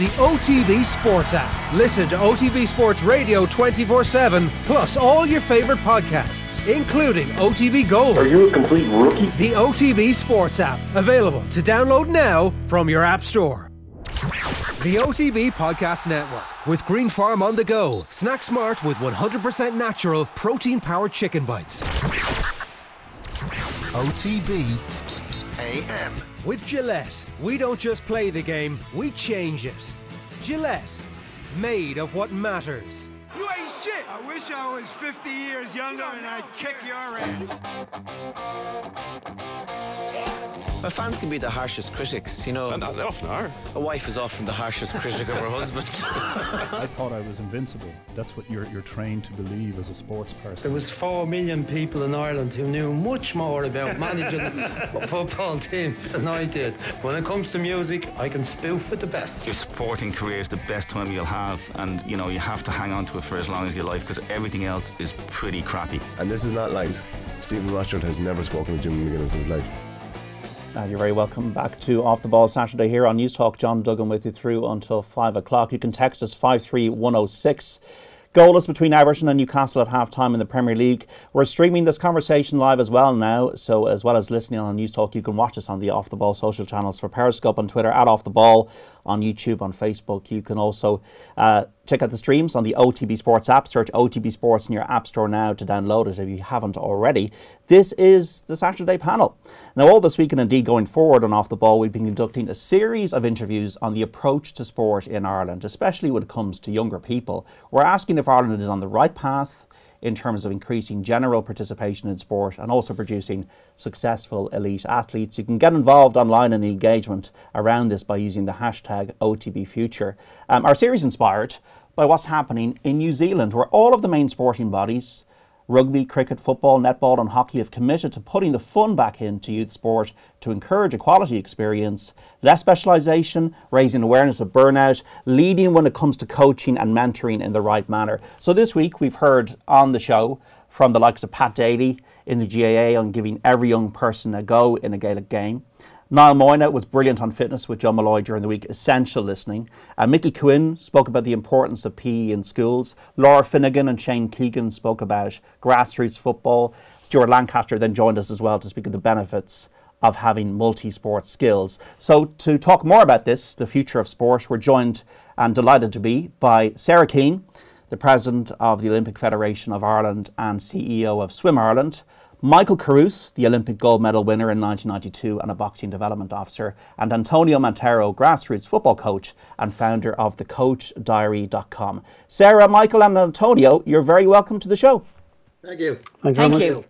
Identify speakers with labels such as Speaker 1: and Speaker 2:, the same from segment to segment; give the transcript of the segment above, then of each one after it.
Speaker 1: the OTB Sports app. Listen to OTB Sports Radio 24 7, plus all your favorite podcasts, including OTB Gold.
Speaker 2: Are you a complete rookie?
Speaker 1: The OTB Sports app, available to download now from your App Store. The OTB Podcast Network with Green Farm on the go. Snack smart with 100% natural protein powered chicken bites.
Speaker 3: OTB AM.
Speaker 1: With Gillette, we don't just play the game, we change it. Gillette, made of what matters.
Speaker 4: You ain't shit! I wish I was 50 years younger and I'd kick your ass.
Speaker 5: Well, fans can be the harshest critics, you know.
Speaker 6: And they often are.
Speaker 5: A wife is often the harshest critic of her husband.
Speaker 7: I thought I was invincible. That's what you're, you're trained to believe as a sports person.
Speaker 8: There was four million people in Ireland who knew much more about managing football teams than I did. When it comes to music, I can spoof with the best.
Speaker 9: Your sporting career is the best time you'll have, and you know you have to hang on to it for as long as you life because everything else is pretty crappy.
Speaker 10: And this is not lies. Stephen Rothschild has never spoken to Jim McGuinness in his life.
Speaker 11: And you're very welcome back to Off the Ball Saturday here on News Talk. John Duggan with you through until 5 o'clock. You can text us 53106. Goalless between Everton and Newcastle at half time in the Premier League. We're streaming this conversation live as well now. So, as well as listening on News Talk, you can watch us on the Off the Ball social channels for Periscope on Twitter, at Off the Ball, on YouTube, on Facebook. You can also uh, check out the streams on the OTB Sports app. Search OTB Sports in your App Store now to download it if you haven't already. This is the Saturday panel. Now, all this week and indeed going forward on Off the Ball, we've been conducting a series of interviews on the approach to sport in Ireland, especially when it comes to younger people. We're asking if Ireland is on the right path in terms of increasing general participation in sport and also producing successful elite athletes. You can get involved online in the engagement around this by using the hashtag OTBFuture. Um, our series inspired by what's happening in New Zealand, where all of the main sporting bodies Rugby, cricket, football, netball, and hockey have committed to putting the fun back into youth sport to encourage a quality experience, less specialisation, raising awareness of burnout, leading when it comes to coaching and mentoring in the right manner. So this week we've heard on the show from the likes of Pat Daly in the GAA on giving every young person a go in a Gaelic game. Niall Moyna was brilliant on fitness with John Malloy during the week, essential listening. Uh, Mickey Quinn spoke about the importance of PE in schools. Laura Finnegan and Shane Keegan spoke about grassroots football. Stuart Lancaster then joined us as well to speak of the benefits of having multi sport skills. So, to talk more about this, the future of sport, we're joined and delighted to be by Sarah Keane, the President of the Olympic Federation of Ireland and CEO of Swim Ireland. Michael Carruth, the Olympic gold medal winner in 1992 and a boxing development officer, and Antonio Mantero, grassroots football coach and founder of thecoachdiary.com. Sarah, Michael, and Antonio, you're very welcome to the show.
Speaker 12: Thank you.
Speaker 13: Thank, Thank you.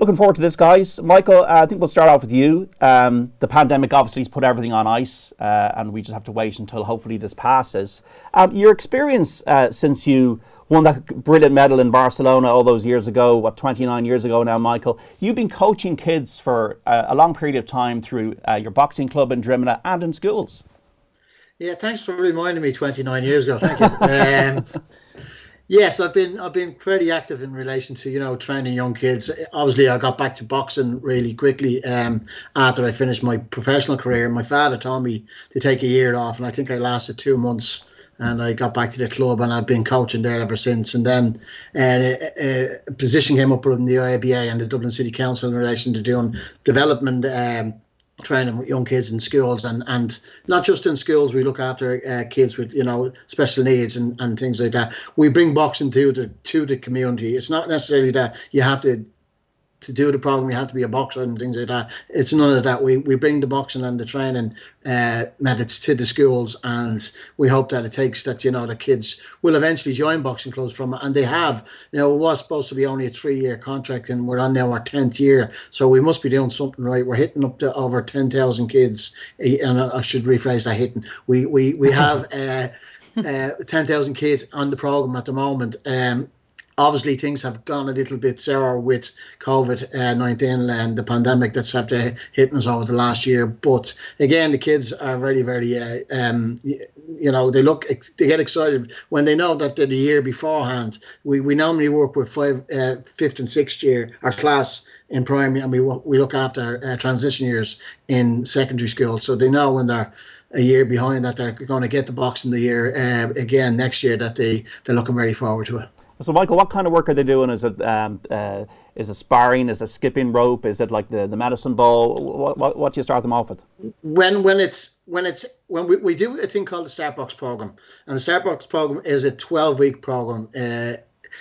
Speaker 11: Looking forward to this, guys. Michael, uh, I think we'll start off with you. Um, the pandemic obviously has put everything on ice, uh, and we just have to wait until hopefully this passes. Um, your experience uh, since you won that brilliant medal in Barcelona all those years ago, what, 29 years ago now, Michael, you've been coaching kids for uh, a long period of time through uh, your boxing club in Drimnagh and in schools.
Speaker 12: Yeah, thanks for reminding me 29 years ago. Thank you. Um, Yes, I've been I've been pretty active in relation to you know training young kids. Obviously, I got back to boxing really quickly um, after I finished my professional career. My father told me to take a year off, and I think I lasted two months. And I got back to the club, and I've been coaching there ever since. And then uh, a, a position came up from the IABA and the Dublin City Council in relation to doing development. Um, training young kids in schools and and not just in schools we look after uh, kids with you know special needs and, and things like that. We bring boxing to the to the community. It's not necessarily that you have to to do the program, you have to be a boxer and things like that. It's none of that. We we bring the boxing and the training uh, methods to the schools, and we hope that it takes that you know the kids will eventually join boxing clubs from, and they have. You know, it was supposed to be only a three year contract, and we're on now our tenth year, so we must be doing something right. We're hitting up to over ten thousand kids, eh, and I should rephrase that hitting. We we we have. Uh, uh, 10,000 kids on the program at the moment. Um, obviously things have gone a little bit sour with COVID uh, 19 and the pandemic that's had to hit us over the last year. But again, the kids are very, very, uh, um, you know, they look, they get excited when they know that they're the year beforehand. We, we normally work with five, uh, fifth and sixth year, our class in primary, and we we look after uh, transition years in secondary school, so they know when they're a year behind that they're going to get the box in the year uh, again next year that they they're looking very forward to it.
Speaker 11: So, Michael, what kind of work are they doing? Is it um, uh, is it sparring? Is it skipping rope? Is it like the, the medicine ball? What, what, what do you start them off with?
Speaker 12: When when it's when it's when we, we do a thing called the Startbox program, and the Startbox program is a twelve week program. Uh,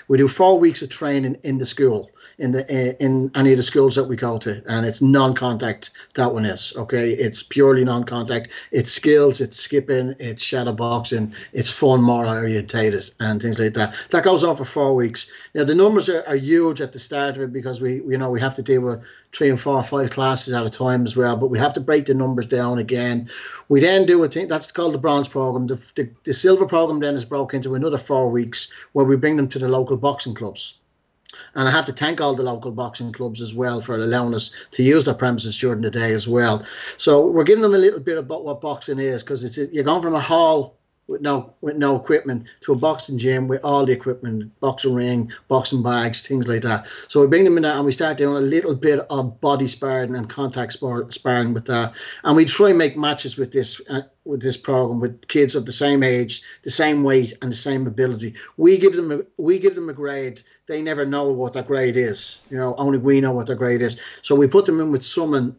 Speaker 12: we do four weeks of training in the school in the uh, in any of the schools that we go to, and it's non-contact. That one is okay. It's purely non-contact. It's skills. It's skipping. It's shadow boxing. It's fun, more orientated, and things like that. That goes on for four weeks. Now the numbers are, are huge at the start of it because we you know we have to deal with three and four, or five classes at a time as well. But we have to break the numbers down again. We then do a thing that's called the bronze program. The, the, the silver program then is broken into another four weeks where we bring them to the local boxing clubs. And I have to thank all the local boxing clubs as well for allowing us to use their premises during the day as well. So we're giving them a little bit about what boxing is because it's you're going from a hall with no with no equipment to a boxing gym with all the equipment, boxing ring, boxing bags, things like that. So we bring them in there and we start doing a little bit of body sparring and contact sport sparring with that, and we try and make matches with this uh, with this program with kids of the same age, the same weight, and the same ability. We give them a, we give them a grade. They never know what that grade is. You know, only we know what their grade is. So we put them in with someone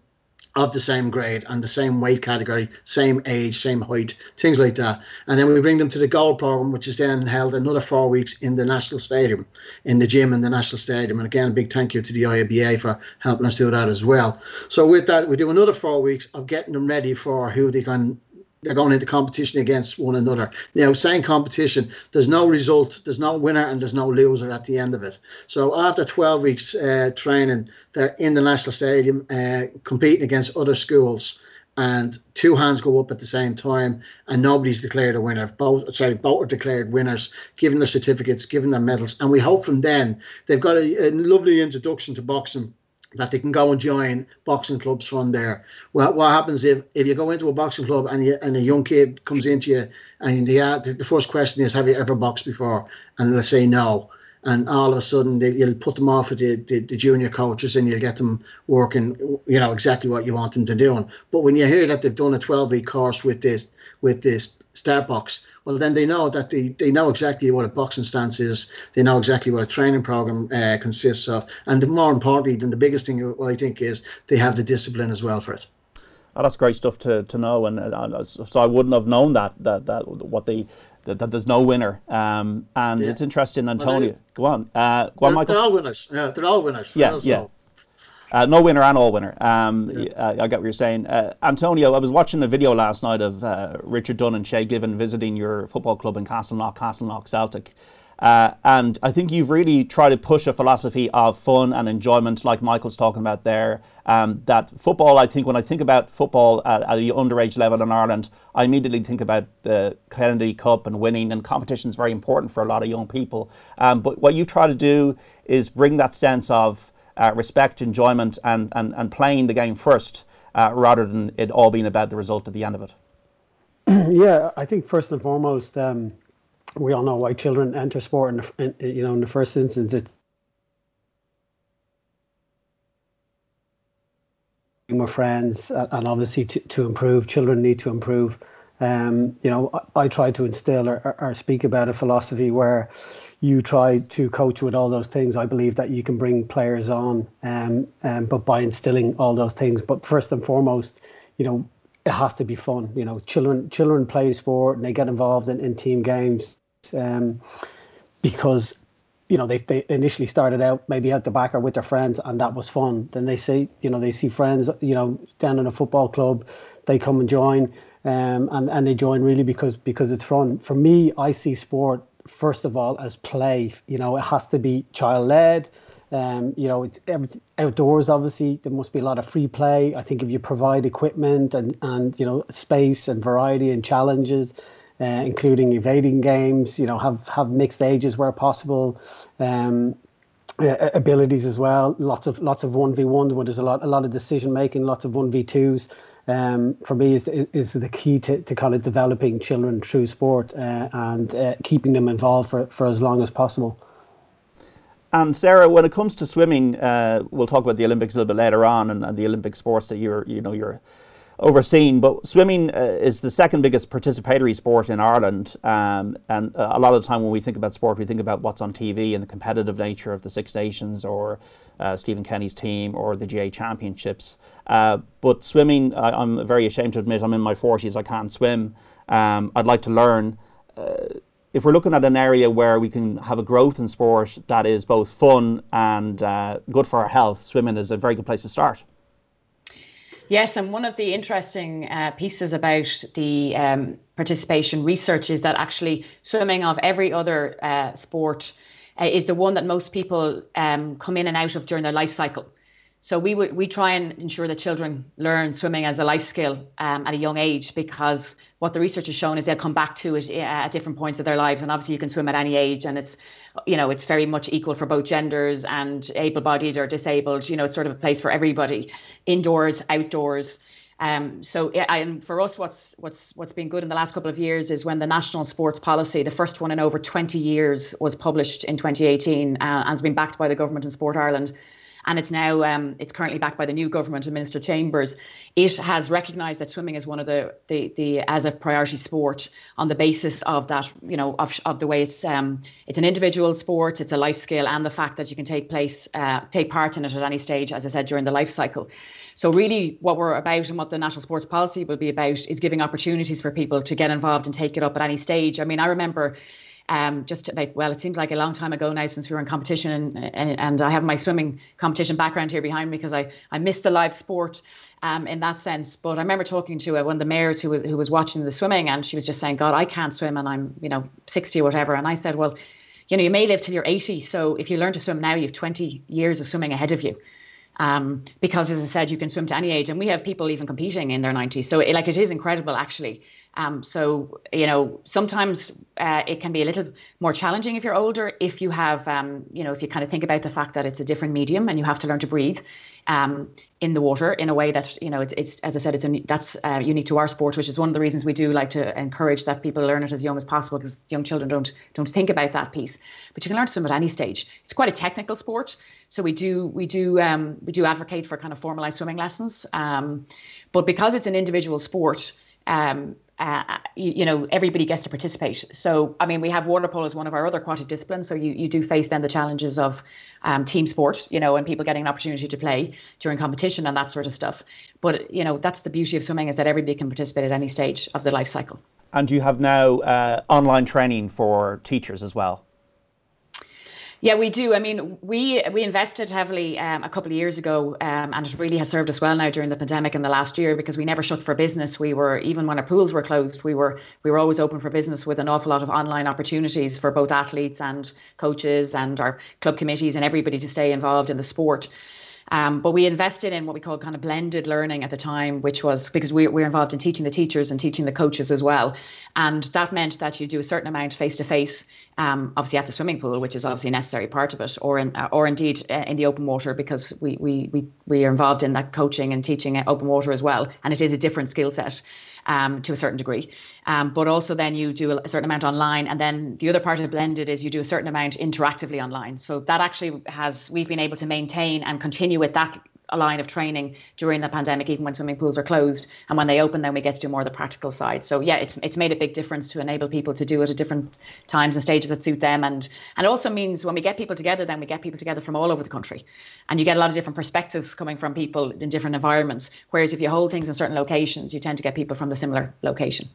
Speaker 12: of the same grade and the same weight category, same age, same height, things like that. And then we bring them to the gold program, which is then held another four weeks in the National Stadium, in the gym in the National Stadium. And again, a big thank you to the IABA for helping us do that as well. So with that, we do another four weeks of getting them ready for who they can they're going into competition against one another. Now, saying competition, there's no result, there's no winner, and there's no loser at the end of it. So after 12 weeks uh, training, they're in the national stadium uh, competing against other schools, and two hands go up at the same time, and nobody's declared a winner. Both, sorry, both are declared winners, given their certificates, given their medals, and we hope from then they've got a, a lovely introduction to boxing that they can go and join boxing clubs from there. Well, what happens if, if you go into a boxing club and you, and a young kid comes into you and the, the first question is, have you ever boxed before? And they'll say no. And all of a sudden, they, you'll put them off with the, the, the, junior coaches and you'll get them working, you know, exactly what you want them to do. But when you hear that they've done a 12 week course with this, with this Startbox, well, then they know that they, they know exactly what a boxing stance is. They know exactly what a training program uh, consists of. And more importantly, than the biggest thing, what I think is they have the discipline as well for it.
Speaker 11: Oh, that's great stuff to, to know, and uh, so I wouldn't have known that that that what they that, that there's no winner. Um, and yeah. it's interesting, Antonio. Go on, uh, go on, Michael.
Speaker 12: They're all winners. Yeah, they're all winners.
Speaker 11: Yeah, yeah. Uh, no winner and all winner. Um, yeah. uh, I get what you're saying. Uh, Antonio, I was watching a video last night of uh, Richard Dunne and Shay Given visiting your football club in Castleknock, Castleknock Celtic. Uh, and I think you've really tried to push a philosophy of fun and enjoyment, like Michael's talking about there. Um, that football, I think, when I think about football at, at the underage level in Ireland, I immediately think about the Kennedy Cup and winning, and competition is very important for a lot of young people. Um, but what you try to do is bring that sense of uh, respect, enjoyment, and, and, and playing the game first uh, rather than it all being about the result at the end of it?
Speaker 2: yeah, I think first and foremost, um, we all know why children enter sport. In, you know, in the first instance, it's with friends, and obviously to, to improve, children need to improve. Um, you know, I, I, try to instill or, or, speak about a philosophy where you try to coach with all those things. I believe that you can bring players on, um, um, but by instilling all those things. But first and foremost, you know, it has to be fun. You know, children children play sport and they get involved in, in team games um, because you know they, they initially started out maybe at the back or with their friends and that was fun. Then they see you know they see friends you know down in a football club, they come and join um, and and they join really because because it's fun. For me, I see sport first of all as play. You know, it has to be child led. Um, you know, it's outdoors. Obviously, there must be a lot of free play. I think if you provide equipment and and you know space and variety and challenges, uh, including evading games, you know, have have mixed ages where possible. Um, uh, abilities as well. Lots of lots of one v one where there's a lot a lot of decision making. Lots of one v twos um, for me is, is the key to, to kind of developing children through sport uh, and uh, keeping them involved for, for as long as possible.
Speaker 11: And Sarah, when it comes to swimming, uh, we'll talk about the Olympics a little bit later on and, and, the Olympic sports that you're, you know, you're overseen. But swimming uh, is the second biggest participatory sport in Ireland, um, and uh, a lot of the time when we think about sport, we think about what's on TV and the competitive nature of the Six Nations or uh, Stephen Kenny's team or the GAA Championships. Uh, but swimming, I, am very ashamed to admit, I'm in my 40s. I can't swim. Um, I'd like to learn. Uh, if we're looking at an area where we can have a growth in sport that is both fun and uh, good for our health, swimming is a very good place to start.
Speaker 6: Yes, and one of the interesting uh, pieces about the um, participation research is that actually swimming of every other uh, sport uh, is the one that most people um, come in and out of during their life cycle. So we we try and ensure that children learn swimming as a life skill um, at a young age because what the research has shown is they'll come back to it uh, at different points of their lives. And obviously, you can swim at any age, and it's you know it's very much equal for both genders and able-bodied or disabled. You know, it's sort of a place for everybody, indoors, outdoors. Um, so and for us, what's what's what's been good in the last couple of years is when the national sports policy, the first one in over 20 years, was published in 2018 uh, and has been backed by the government and Sport Ireland and it's now um, it's currently backed by the new government and Minister Chambers. It has recognised that swimming is one of the, the the as a priority sport on the basis of that you know of, of the way it's um, it's an individual sport, it's a life skill, and the fact that you can take place uh, take part in it at any stage, as I said during the life cycle. So really, what we're about and what the national sports policy will be about is giving opportunities for people to get involved and take it up at any stage. I mean, I remember um, just about well, it seems like a long time ago now since we were in competition, and, and, and I have my swimming competition background here behind me because I I missed a live sport. Um, in that sense, but I remember talking to uh, one of the mayors who was who was watching the swimming, and she was just saying, "God, I can't swim, and I'm you know 60 or whatever." And I said, "Well, you know, you may live till you're 80, so if you learn to swim now, you have 20 years of swimming ahead of you." Um, because as I said, you can swim to any age, and we have people even competing in their 90s. So, it, like, it is incredible, actually. Um, so, you know, sometimes uh, it can be a little more challenging if you're older, if you have, um, you know, if you kind of think about the fact that it's a different medium and you have to learn to breathe um, in the water in a way that, you know, it's, it's as I said, it's a, that's uh, unique to our sport, which is one of the reasons we do like to encourage that people learn it as young as possible because young children don't don't think about that piece. But you can learn to swim at any stage. It's quite a technical sport, so we do we do um, we do advocate for kind of formalized swimming lessons. Um, but because it's an individual sport, um, uh, you, you, know, everybody gets to participate. So, I mean, we have water polo as one of our other aquatic disciplines. So you, you do face then the challenges of um, team sport, you know, and people getting an opportunity to play during competition and that sort of stuff. But, you know, that's the beauty of swimming is that everybody can participate at any stage of the life cycle.
Speaker 11: And you have now uh, online training for teachers as well.
Speaker 6: Yeah, we do. I mean, we we invested heavily um, a couple of years ago, um, and it really has served us well now during the pandemic in the last year because we never shut for business. We were even when our pools were closed, we were we were always open for business with an awful lot of online opportunities for both athletes and coaches and our club committees and everybody to stay involved in the sport. Um, but we invested in what we call kind of blended learning at the time, which was because we, we're involved in teaching the teachers and teaching the coaches as well. And that meant that you do a certain amount face to face, obviously at the swimming pool, which is obviously a necessary part of it, or in, uh, or indeed uh, in the open water, because we, we, we, we are involved in that coaching and teaching at open water as well. And it is a different skill set um, to a certain degree. Um, but also then you do a certain amount online, and then the other part of blended is you do a certain amount interactively online. So that actually has we've been able to maintain and continue with that a line of training during the pandemic, even when swimming pools are closed. And when they open, then we get to do more of the practical side. So yeah, it's it's made a big difference to enable people to do it at different times and stages that suit them. And and also means when we get people together, then we get people together from all over the country. And you get a lot of different perspectives coming from people in different environments. Whereas if you hold things in certain locations, you tend to get people from the similar location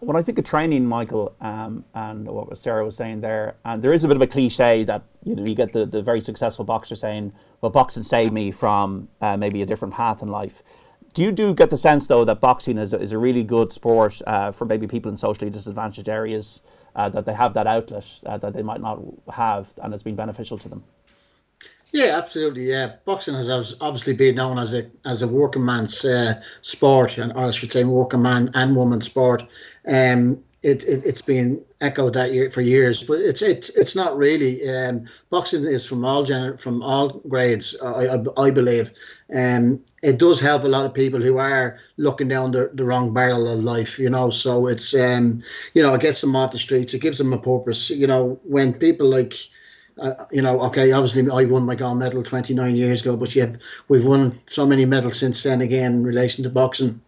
Speaker 11: when I think of training, Michael, um, and what Sarah was saying there, and there is a bit of a cliche that you know you get the, the very successful boxer saying, "Well, boxing saved me from uh, maybe a different path in life." Do you do get the sense though that boxing is a, is a really good sport uh, for maybe people in socially disadvantaged areas uh, that they have that outlet uh, that they might not have, and it's been beneficial to them?
Speaker 12: Yeah, absolutely. Yeah, boxing has obviously been known as a as a working man's uh, sport, and or I should say, working man and woman sport. Um, it, it has been echoed that year for years, but it's it's it's not really. Um, boxing is from all gener- from all grades, I, I, I believe. Um, it does help a lot of people who are looking down the, the wrong barrel of life, you know. So it's um, you know, it gets them off the streets. It gives them a purpose. You know, when people like uh, you know, okay, obviously I won my gold medal 29 years ago, but we've won so many medals since then again in relation to boxing.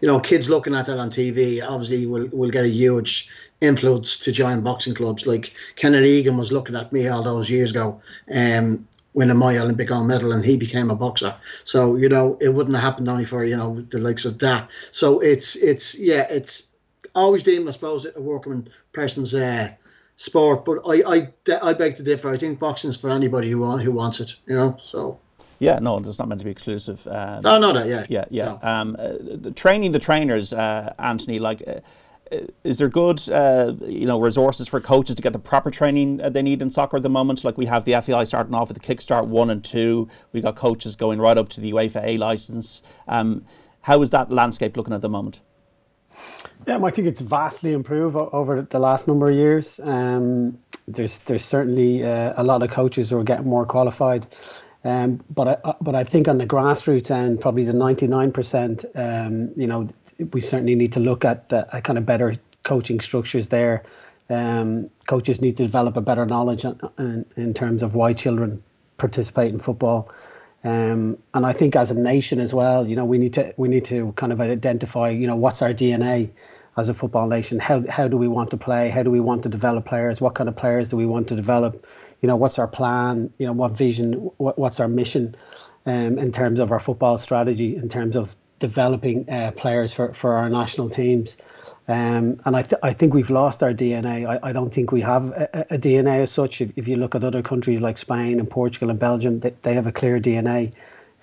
Speaker 12: you know, kids looking at that on TV obviously will will get a huge influence to join boxing clubs. Like Kenneth Egan was looking at me all those years ago, um, winning my Olympic gold medal, and he became a boxer. So you know, it wouldn't have happened only for you know the likes of that. So it's it's yeah, it's always deemed, I suppose, a working person's uh, sport. But I, I I beg to differ. I think boxing is for anybody who want, who wants it. You know, so.
Speaker 11: Yeah, no, it's not meant to be exclusive. Um,
Speaker 12: no, no, no, yeah,
Speaker 11: yeah, yeah. No. Um, uh, training the trainers, uh, Anthony, like. Uh, is there good, uh, you know, resources for coaches to get the proper training they need in soccer at the moment? Like we have the FAI starting off with the Kickstart one and two. We got coaches going right up to the UEFA A license. Um, how is that landscape looking at the moment?
Speaker 2: Yeah, I think it's vastly improved over the last number of years. Um, there's there's certainly uh, a lot of coaches who are getting more qualified. Um, but I uh, but I think on the grassroots end, probably the 99%, um, you know, we certainly need to look at a kind of better coaching structures there. Um, coaches need to develop a better knowledge in, in terms of why children participate in football. Um, and I think as a nation as well, you know, we need to we need to kind of identify, you know, what's our DNA as a football nation? How how do we want to play? How do we want to develop players? What kind of players do we want to develop? You know, what's our plan? You know, what vision? What, what's our mission? Um, in terms of our football strategy, in terms of developing uh, players for, for our national teams. Um, and I, th- I think we've lost our DNA. I, I don't think we have a, a DNA as such. If, if you look at other countries like Spain and Portugal and Belgium, they, they have a clear DNA.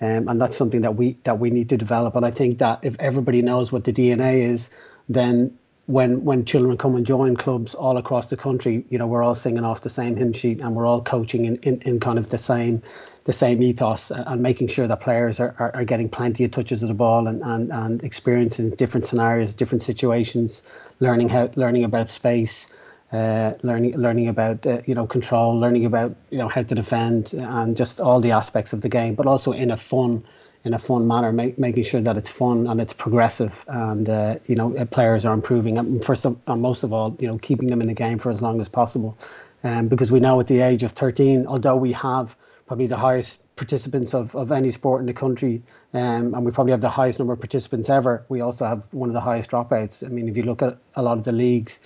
Speaker 2: Um, and that's something that we that we need to develop. And I think that if everybody knows what the DNA is, then when when children come and join clubs all across the country, you know, we're all singing off the same hymn sheet and we're all coaching in, in, in kind of the same the same ethos and making sure that players are, are, are, getting plenty of touches of the ball and, and, and experiencing different scenarios, different situations, learning how learning about space, uh, learning learning about uh, you know control, learning about you know how to defend and just all the aspects of the game, but also in a fun in a fun manner, make, making sure that it's fun and it's progressive, and uh, you know players are improving. And first and most of all, you know keeping them in the game for as long as possible, um, because we know at the age of 13, although we have probably the highest participants of, of any sport in the country, um, and we probably have the highest number of participants ever. We also have one of the highest dropouts. I mean, if you look at a lot of the leagues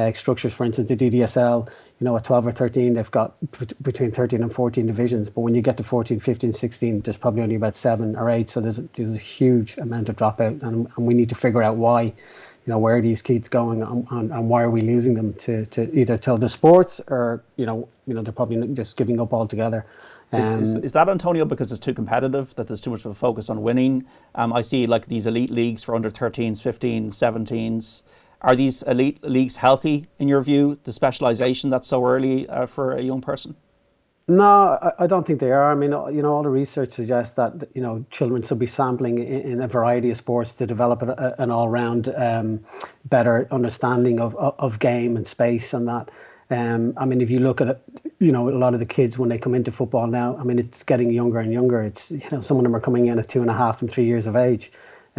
Speaker 2: uh, structures, for instance, the DDSL, you know, at 12 or 13, they've got p- between 13 and 14 divisions. But when you get to 14, 15, 16, there's probably only about seven or eight. So there's a, there's a huge amount of dropout, and, and we need to figure out why you know where are these kids going and, and, and, why are we losing them to, to either to the sports or you know you know they're probably just giving up altogether
Speaker 11: is, is, um, is, that Antonio because it's too competitive, that there's too much of a focus on winning? Um, I see like these elite leagues for under 13s, 15s, 17s. Are these elite leagues healthy in your view, the specialisation that's so early uh, for a young person?
Speaker 2: No, I, I, don't think they are. I mean, you know, all the research suggests that you know children should be sampling in, in a variety of sports to develop a, an all-round um, better understanding of, of game and space and that. Um, I mean, if you look at you know, a lot of the kids when they come into football now, I mean, it's getting younger and younger. It's you know, some of them are coming in at two and a half and three years of age.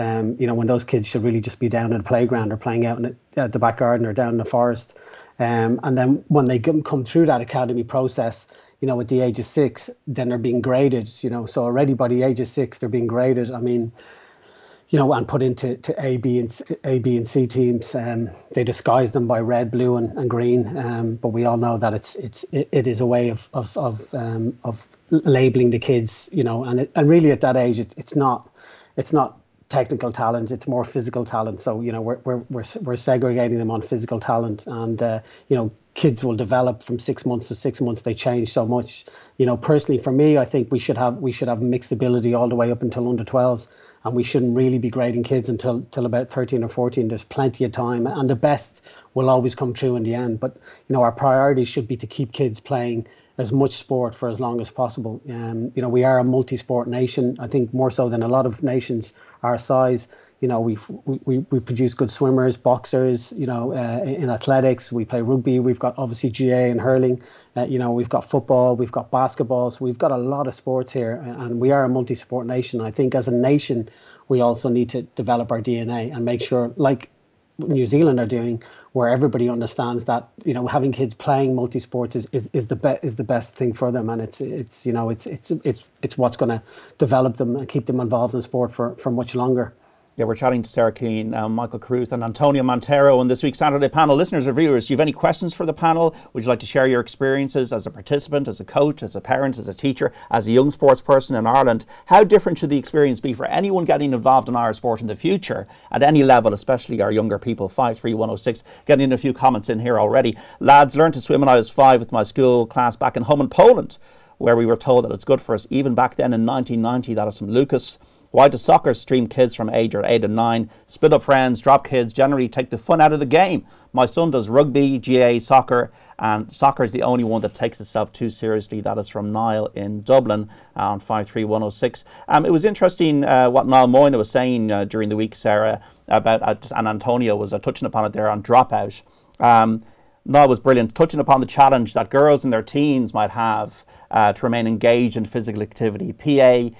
Speaker 2: Um, you know, when those kids should really just be down in the playground or playing out in the, at the back garden or down in the forest. Um, and then when they come through that academy process, you know, at the age of six, then they're being graded. You know, so already by the age of six, they're being graded. I mean, you know, and put into to A, B, and A, B, and C teams. Um, they disguise them by red, blue, and, and green. Um, but we all know that it's it's it, it is a way of of of um, of labeling the kids. You know, and it, and really at that age, it, it's not it's not technical talent; it's more physical talent. So you know, we're we're we're, we're segregating them on physical talent, and uh, you know, kids will develop from six months to six months. They change so much. You know, personally, for me, I think we should have we should have mixed ability all the way up until under 12s and we shouldn't really be grading kids until until about 13 or 14 there's plenty of time and the best will always come true in the end but you know our priority should be to keep kids playing as much sport for as long as possible um, you know we are a multi-sport nation i think more so than a lot of nations our size you know we we we produce good swimmers, boxers. You know, uh, in athletics we play rugby. We've got obviously GAA and hurling. Uh, you know, we've got football. We've got basketball. So we've got a lot of sports here, and we are a multi-sport nation. I think as a nation, we also need to develop our DNA and make sure, like New Zealand are doing, where everybody understands that you know having kids playing multi sports is, is, is the best is the best thing for them, and it's it's you know it's it's it's it's what's going to develop them and keep them involved in sport for for much longer.
Speaker 11: Yeah, we're chatting to Sarah Keane, uh, Michael Carruth, and Antonio Mantero on this week's Saturday panel. Listeners or viewers, do you have any questions for the panel? Would you like to share your experiences as a participant, as a coach, as a parent, as a teacher, as a young sports person in Ireland? How different should the experience be for anyone getting involved in Irish sport in the future at any level, especially our younger people? 53106. Getting in a few comments in here already. Lads, learned to swim when I was five with my school class back in home in Poland, where we were told that it's good for us. Even back then in 1990, that is from Lucas. Why does soccer stream kids from age or eight and nine? Split up friends, drop kids, generally take the fun out of the game. My son does rugby, GAA, soccer, and soccer is the only one that takes itself too seriously. That is from Niall in Dublin uh, on 53106. Um, it was interesting uh, what Niall Moyna was saying uh, during the week, Sarah, about, uh, and Antonio was uh, touching upon it there on dropout. Um, Niall was brilliant, touching upon the challenge that girls in their teens might have uh, to remain engaged in physical activity. PA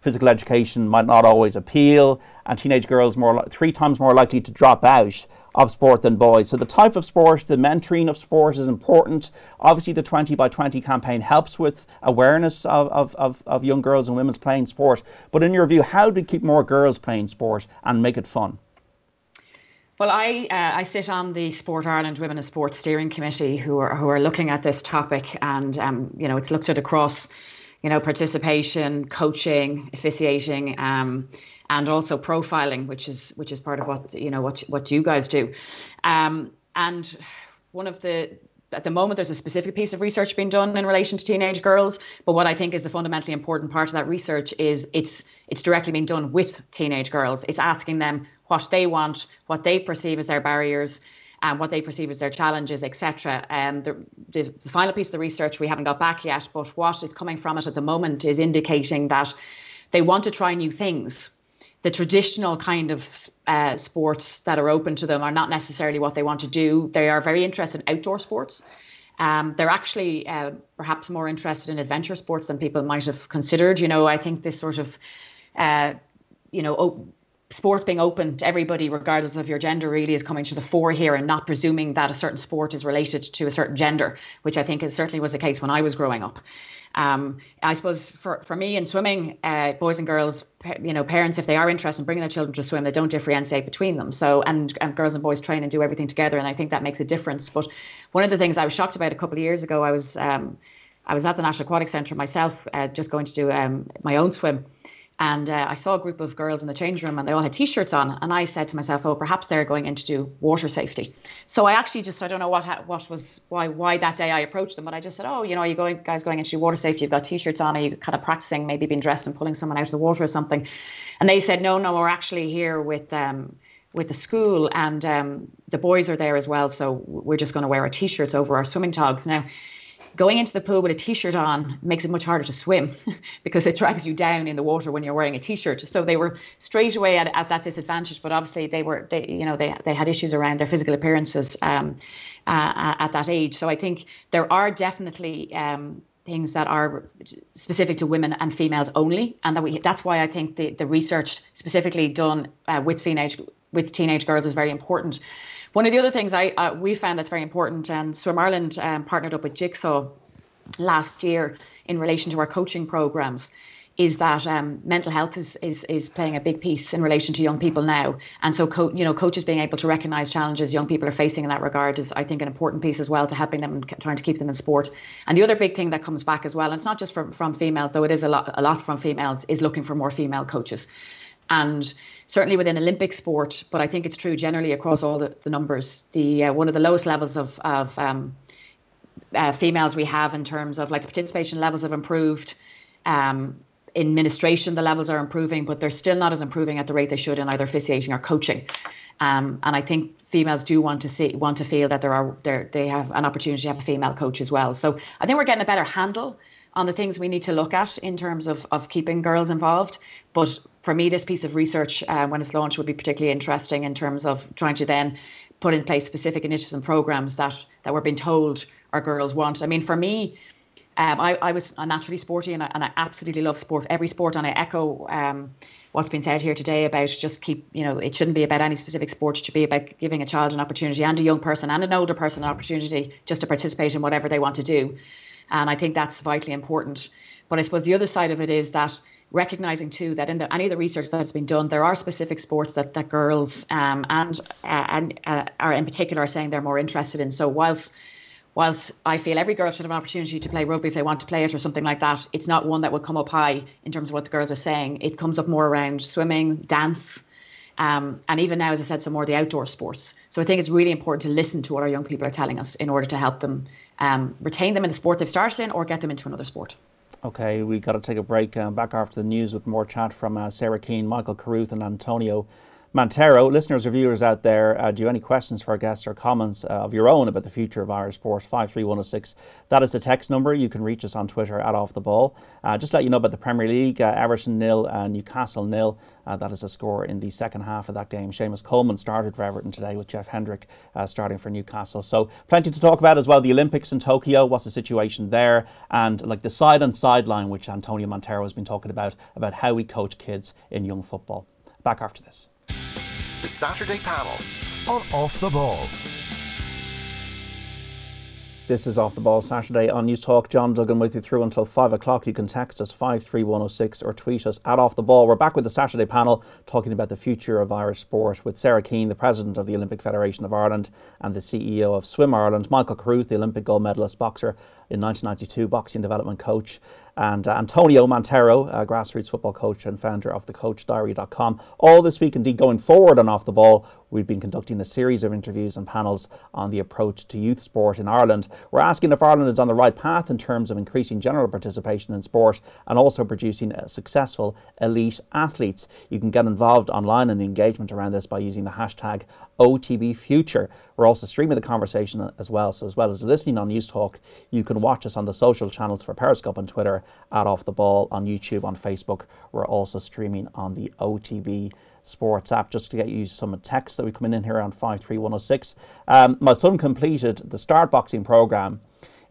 Speaker 11: physical education might not always appeal, and teenage girls more three times more likely to drop out of sport than boys. So the type of sport, the mentoring of sport is important. Obviously, the 20 by 20 campaign helps with awareness of, of, of, of young girls and women's playing sport. But in your view, how do we keep more girls playing sport and make it fun?
Speaker 6: Well, I uh, I sit on the Sport Ireland Women in Sport Steering Committee, who are who are looking at this topic, and um, you know it's looked at across you know, participation, coaching, officiating, um, and also profiling, which is which is part of what you know what what you guys do. Um, and one of the at the moment there's a specific piece of research being done in relation to teenage girls but what i think is the fundamentally important part of that research is it's it's directly being done with teenage girls it's asking them what they want what they perceive as their barriers and what they perceive as their challenges, etc. Um, the, the, the, final piece of the research we haven't got back yet, but what is coming from it at the moment is indicating that they want to try new things. The traditional kind of uh, sports that are open to them are not necessarily what they want to do. They are very interested in outdoor sports. Um, they're actually uh, perhaps more interested in adventure sports than people might have considered. You know, I think this sort of, uh, you know, sports being open to everybody, regardless of your gender, really is coming to the fore here and not presuming that a certain sport is related to a certain gender, which I think is certainly was the case when I was growing up. Um, I suppose for, for me in swimming, uh, boys and girls, you know, parents, if they are interested in bringing their children to swim, they don't differentiate between them. So, and, and girls and boys train and do everything together. And I think that makes a difference. But one of the things I was shocked about a couple of years ago, I was, um, I was at the National Aquatic Centre myself, uh, just going to do um, my own swim and uh, I saw a group of girls in the change room and they all had t-shirts on. And I said to myself, oh, perhaps they're going in to do water safety. So I actually just, I don't know what what was, why why that day I approached them, but I just said, oh, you know, are you going, guys going into water safety? You've got t-shirts on, are you kind of practicing, maybe being dressed and pulling someone out of the water or something? And they said, no, no, we're actually here with, um, with the school and um, the boys are there as well. So we're just going to wear our t-shirts over our swimming togs. Now, going into the pool with a t-shirt on makes it much harder to swim because it drags you down in the water when you're wearing a t-shirt. So they were straight away at, at that disadvantage but obviously they were they you know they, they had issues around their physical appearances um, uh, at that age. So i think there are definitely um, things that are specific to women and females only and that we that's why i think the, the research specifically done uh, with teenage with teenage girls is very important one of the other things I uh, we found that's very important, and Swim Ireland um, partnered up with Jigsaw last year in relation to our coaching programs is that um, mental health is, is is playing a big piece in relation to young people now, and so co- you know coaches being able to recognise challenges young people are facing in that regard is I think an important piece as well to helping them and trying to keep them in sport. And the other big thing that comes back as well, and it's not just from from females, though it is a lot a lot from females, is looking for more female coaches, and certainly within Olympic sport, but I think it's true generally across all the, the numbers. The uh, one of the lowest levels of of um, uh, females we have in terms of like the participation levels have improved. Um, in administration, the levels are improving, but they're still not as improving at the rate they should in either officiating or coaching. Um, and I think females do want to see want to feel that there are there they have an opportunity to have a female coach as well. So I think we're getting a better handle on the things we need to look at in terms of, of keeping girls involved. But for me, this piece of research, uh, when it's launched, would be particularly interesting in terms of trying to then put in place specific initiatives and programs that, that we're being told our girls want. I mean, for me, um, I, I was naturally sporty and I, and I absolutely love sport, every sport. And I echo um, what's been said here today about just keep, you know, it shouldn't be about any specific sport, it should be about giving a child an opportunity and a young person and an older person an opportunity just to participate in whatever they want to do. And I think that's vitally important. But I suppose the other side of it is that recognizing too that in the, any of the research that's been done, there are specific sports that that girls um, and uh, and uh, are in particular are saying they're more interested in. So whilst whilst I feel every girl should have an opportunity to play rugby if they want to play it or something like that, it's not one that would come up high in terms of what the girls are saying. It comes up more around swimming, dance, um, and even now, as I said, some more the outdoor sports. So I think it's really important to listen to what our young people are telling us in order to help them um, retain them in the sport they've started in or get them into another sport.
Speaker 11: Okay, we've got to take a break. Um, back after the news with more chat from uh, Sarah Keane, Michael Carruth, and Antonio Mantero. Listeners or viewers out there, uh, do you have any questions for our guests or comments uh, of your own about the future of Irish sport? 53106. That is the text number. You can reach us on Twitter at Off the Ball. Uh, just let you know about the Premier League. Uh, Everton nil, uh, Newcastle nil. Uh, that is a score in the second half of that game. Seamus Coleman started for Everton today with Jeff Hendrick starting for Newcastle. So plenty to talk about as well. The Olympics in Tokyo. What's the situation there? And like the side and sideline, which Antonio Mantero has been talking about, about how we coach kids in young football. Back after this
Speaker 3: the Saturday panel on Off the Ball.
Speaker 11: This is Off the Ball Saturday on News Talk. John Duggan with you through until 5 o'clock. You can text us 53106 or tweet us at Off the Ball. We're back with the Saturday panel talking about the future of Irish sport with Sarah Keane, the President of the Olympic Federation of Ireland and the CEO of Swim Ireland, Michael Carruth, the Olympic gold medalist boxer in 1992, boxing development coach, and uh, Antonio Mantero, a grassroots football coach and founder of the thecoachdiary.com. All this week, indeed, going forward on Off the Ball, we've been conducting a series of interviews and panels on the approach to youth sport in Ireland. We're asking if Ireland is on the right path in terms of increasing general participation in sport and also producing successful elite athletes. You can get involved online in the engagement around this by using the hashtag OTB Future. We're also streaming the conversation as well. So, as well as listening on News Talk, you can watch us on the social channels for Periscope on Twitter at Off the Ball on YouTube, on Facebook. We're also streaming on the OTB Sports app just to get you some text that we coming in here on 53106. Um, my son completed the Start Boxing program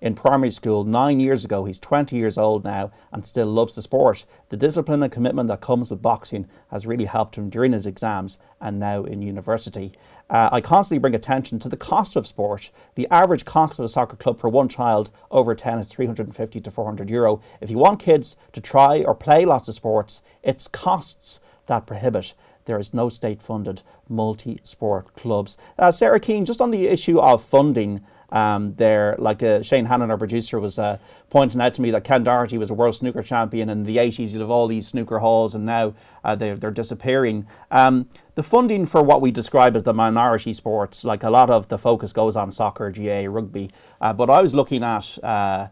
Speaker 11: in primary school nine years ago. He's 20 years old now and still loves the sport. The discipline and commitment that comes with boxing has really helped him during his exams and now in university. Uh, I constantly bring attention to the cost of sport. The average cost of a soccer club for one child over 10 is 350 to 400 euro. If you want kids to try or play lots of sports, it's costs that prohibit there is no state funded multi sport clubs. Uh, Sarah Keane, just on the issue of funding, um, there. Like uh, Shane Hannon, our producer, was uh, pointing out to me that Ken Doherty was a world snooker champion in the 80s. You'd have all these snooker halls, and now uh, they're, they're disappearing. Um, the funding for what we describe as the minority sports, like a lot of the focus goes on soccer, GAA, rugby. Uh, but I was looking at uh,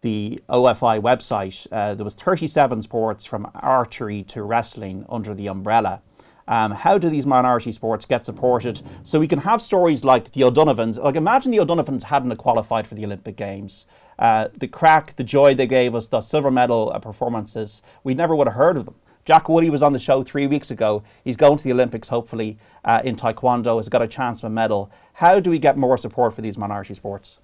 Speaker 11: the OFI website, uh, there was 37 sports from archery to wrestling under the umbrella. Um, how do these minority sports get supported? So we can have stories like the O'Donovans. Like imagine the O'Donovans hadn't qualified for the Olympic Games. Uh, the crack, the joy they gave us, the silver medal uh, performances, we never would have heard of them. Jack Woolley was on the show three weeks ago. He's going to the Olympics, hopefully, uh, in Taekwondo, has got a chance of a medal. How do we get more support for these minority sports?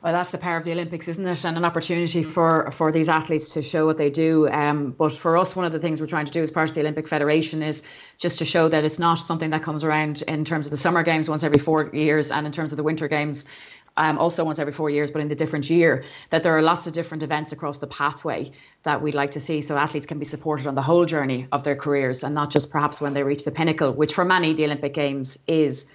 Speaker 6: Well, that's the power of the Olympics, isn't it? And an opportunity for for these athletes to show what they do. Um, but for us, one of the things we're trying to do as part of the Olympic Federation is just to show that it's not something that comes around in terms of the summer games once every four years, and in terms of the winter games. Um, also once every four years, but in the different year, that there are lots of different events across the pathway that we'd like to see so athletes can be supported on the whole journey of their careers and not just perhaps when they reach the pinnacle, which for many the Olympic Games is.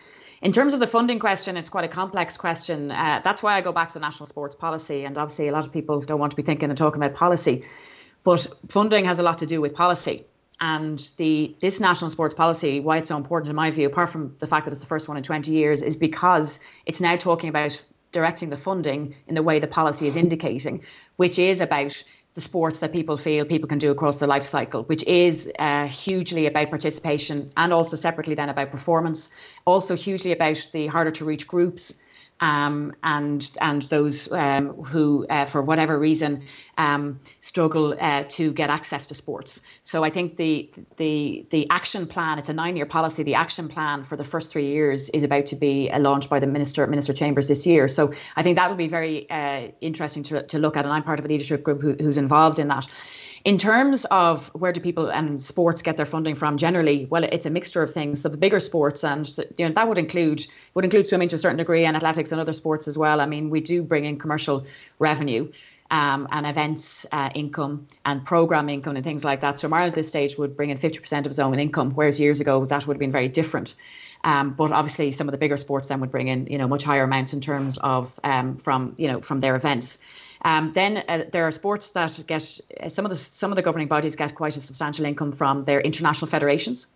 Speaker 6: In terms of the funding question, it's quite a complex question. Uh, that's why I go back to the national sports policy. And obviously, a lot of people don't want to be thinking and talking about policy, but funding has a lot to do with policy. And the this national sports policy, why it's so important in my view, apart from the fact that it's the first one in 20 years, is because it's now talking about directing the funding in the way the policy is indicating, which is about the sports that people feel people can do across the life cycle, which is uh, hugely about participation and also separately then about performance, also hugely about the harder to reach groups um, and and those um, who, uh, for whatever reason, um, struggle uh, to get access to sports. So I think the the the action plan. It's a nine-year policy. The action plan for the first three years is about to be uh, launched by the minister, Minister Chambers, this year. So I think that will be very uh, interesting to to look at. And I'm part of a leadership group who, who's involved in that. In terms of where do people and sports get their funding from generally, well, it's a mixture of things. So the bigger sports, and you know that would include would include swimming to a certain degree, and athletics and other sports as well. I mean, we do bring in commercial revenue. um, and events uh, income and program income and things like that. So Ireland at this stage would bring in 50% of its own income, whereas years ago that would have been very different. Um, but obviously, some of the bigger sports then would bring in, you know, much higher amounts in terms of um, from, you know, from their events. Um, then uh, there are sports that get uh, some of the some of the governing bodies get quite a substantial income from their international federations.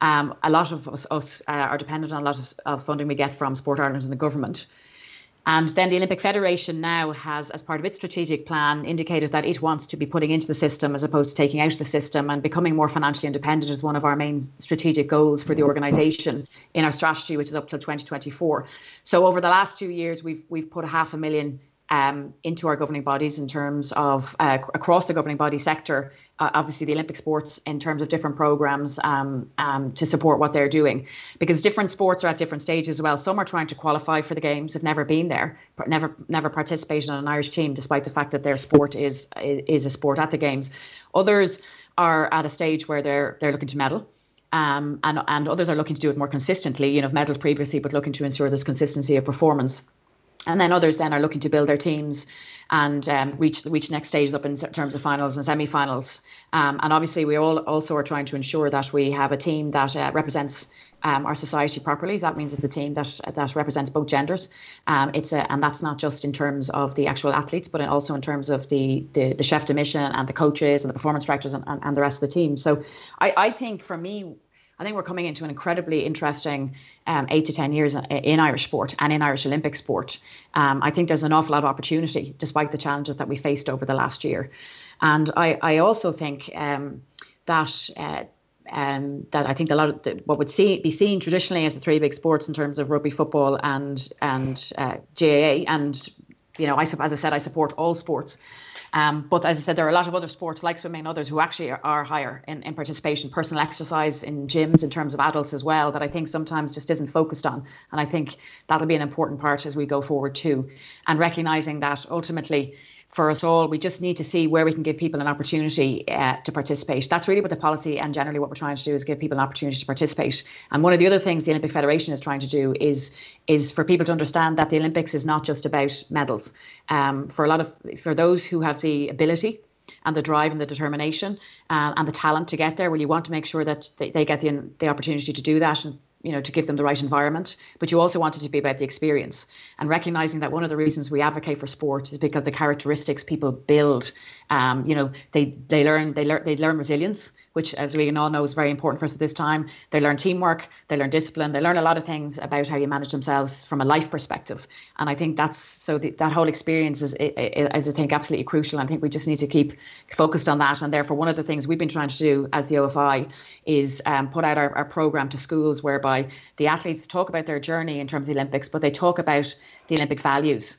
Speaker 6: Um, a lot of us, us uh, are dependent on a lot of, of, funding we get from Sport Ireland and the government. And then the Olympic Federation now has, as part of its strategic plan, indicated that it wants to be putting into the system as opposed to taking out of the system and becoming more financially independent is one of our main strategic goals for the organisation in our strategy, which is up till 2024. So over the last two years, we've we've put a half a million um, into our governing bodies in terms of uh, across the governing body sector, uh, obviously the Olympic sports in terms of different programs um, um, to support what they're doing, because different sports are at different stages as well. Some are trying to qualify for the games, have never been there, never never participated on an Irish team, despite the fact that their sport is is a sport at the games. Others are at a stage where they're they're looking to medal. Um, and and others are looking to do it more consistently. You know, medals previously, but looking to ensure this consistency of performance and then others then are looking to build their teams and um, reach reach next stages up in terms of finals and semi-finals. Um, and obviously, we all also are trying to ensure that we have a team that uh, represents um, our society properly. That means it's a team that that represents both genders. Um, it's a, and that's not just in terms of the actual athletes, but also in terms of the the, the chef de mission and the coaches and the performance directors and, and, and the rest of the team. So, I, I think for me, I think we're coming into an incredibly interesting um, eight to 10 years in Irish sport and in Irish Olympic sport. Um, I think there's an awful lot of opportunity despite the challenges that we faced over the last year. And I, I also think um, that. Uh, um, that I think a lot of the, what would see, be seen traditionally as the three big sports in terms of rugby, football, and and uh, GAA, and you know, I as I said, I support all sports. Um, but as I said, there are a lot of other sports like swimming and others who actually are, are higher in, in participation, personal exercise in gyms in terms of adults as well, that I think sometimes just isn't focused on. And I think that'll be an important part as we go forward too. And recognizing that ultimately, for us all. We just need to see where we can give people an opportunity uh, to participate. That's really what the policy and generally what we're trying to do is give people an opportunity to participate. And one of the other things the Olympic Federation is trying to do is is for people to understand that the Olympics is not just about medals. Um, for a lot of for those who have the ability and the drive and the determination uh, and the talent to get there. Well, you want to make sure that they, they get the, the opportunity to do that and you know to give them the right environment but you also want it to be about the experience. And recognizing that one of the reasons we advocate for sport is because the characteristics people build um, you know they they learn they learn they learn resilience which as we all know is very important for us at this time. They learn teamwork they learn discipline they learn a lot of things about how you manage themselves from a life perspective. And i think that's so the, that whole experience is, is i think absolutely crucial. I think we just need to keep focused on that. And therefore one of the things we've been trying to do as the ofi is um, put out our, our program to schools whereby the athletes talk about their journey in terms of the olympics but they talk about the olympic values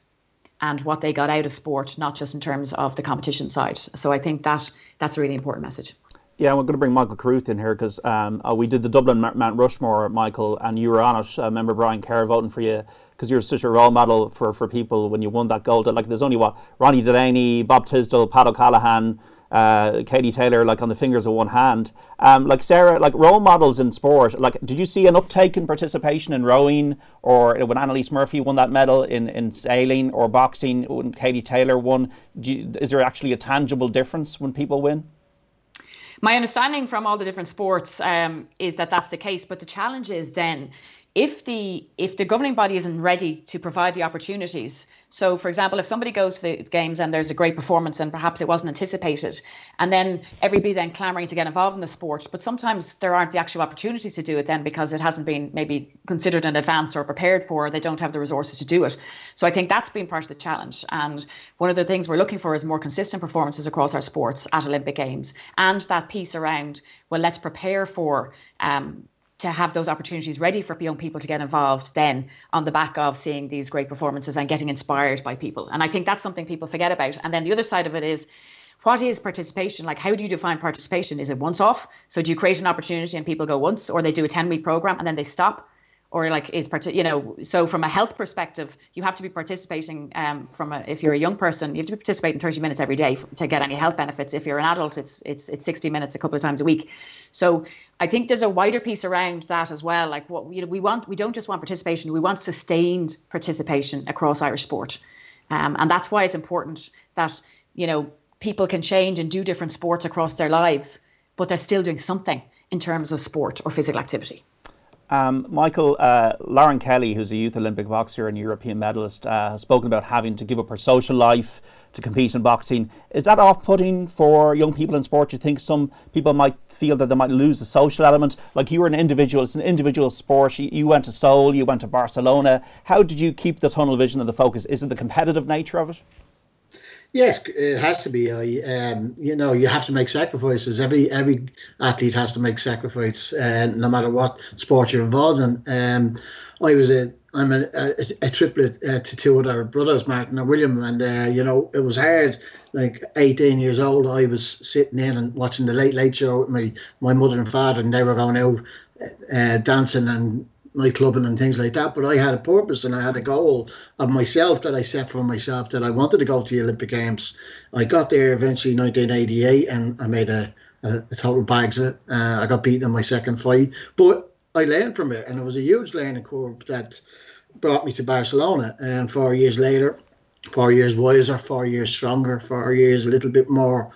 Speaker 6: and what they got out of sport, not just in terms of the competition side. So I think that that's a really important message.
Speaker 11: Yeah, we're going to bring Michael Carruth in here because um, uh, we did the Dublin Mount Rushmore, Michael, and you were on it. I remember Brian Kerr voting for you because you're such a role model for, for people when you won that gold. Like, there's only what Ronnie Delany, Bob Tisdall, Pat O'Callaghan, uh, Katie Taylor, like on the fingers of one hand. Um, like Sarah, like role models in sport. Like, did you see an uptake in participation in rowing, or when Annalise Murphy won that medal in, in sailing, or boxing when Katie Taylor won? You, is there actually a tangible difference when people win?
Speaker 6: My understanding from all the different sports um, is that that's the case. But the challenge is then if the if the governing body isn't ready to provide the opportunities so for example if somebody goes to the games and there's a great performance and perhaps it wasn't anticipated and then everybody then clamoring to get involved in the sport but sometimes there aren't the actual opportunities to do it then because it hasn't been maybe considered in advance or prepared for they don't have the resources to do it. So i think that's been part of the challenge. And one of the things we're looking for is more consistent performances across our sports at olympic games. And that piece around well let's prepare for um, to have those opportunities ready for young people to get involved then on the back of seeing these great performances and getting inspired by people. And I think that's something people forget about. And then the other side of it is what is participation? Like, how do you define participation? Is it once off? So do you create an opportunity and people go once, or they do a 10 week program and then they stop? Or like is part you know so from a health perspective you have to be participating um, from a, if you're a young person you have to be participating 30 minutes every day to get any health benefits. If you're an adult it's it's it's 60 minutes a couple of times a week. So i think there's a wider piece around that as well like what you know we want we don't just want participation we want sustained participation across irish sport. Um, and that's why it's important that, you know, people can change and do different sports across their lives, but they're still doing something in terms of sport or physical activity.
Speaker 11: Um, Michael, uh, Lauren Kelly, who's a youth Olympic boxer and European medalist, uh, has spoken about having to give up her social life to compete in boxing. Is that off putting for young people in sport? Do you think some people might feel that they might lose the social element? Like you were an individual, it's an individual sport. You, you went to Seoul, you went to Barcelona. How did you keep the tunnel vision and the focus? Is it the competitive nature of it?
Speaker 12: Yes, it has to be. Um, you know, you have to make sacrifices. Every every athlete has to make sacrifice, uh, no matter what sport you're involved in. Um, I was a I'm a, a, a triplet uh, to two other brothers, Martin and William, and uh, you know it was hard. Like 18 years old, I was sitting in and watching the Late Late Show with my my mother and father, and they were going out uh, dancing and nightclubbing and things like that. But I had a purpose and I had a goal of myself that I set for myself that I wanted to go to the Olympic Games. I got there eventually 1988 and I made a, a, a total bags it. Uh, I got beaten in my second fight, but I learned from it and it was a huge learning curve that brought me to Barcelona. And four years later, four years wiser, four years stronger, four years a little bit more,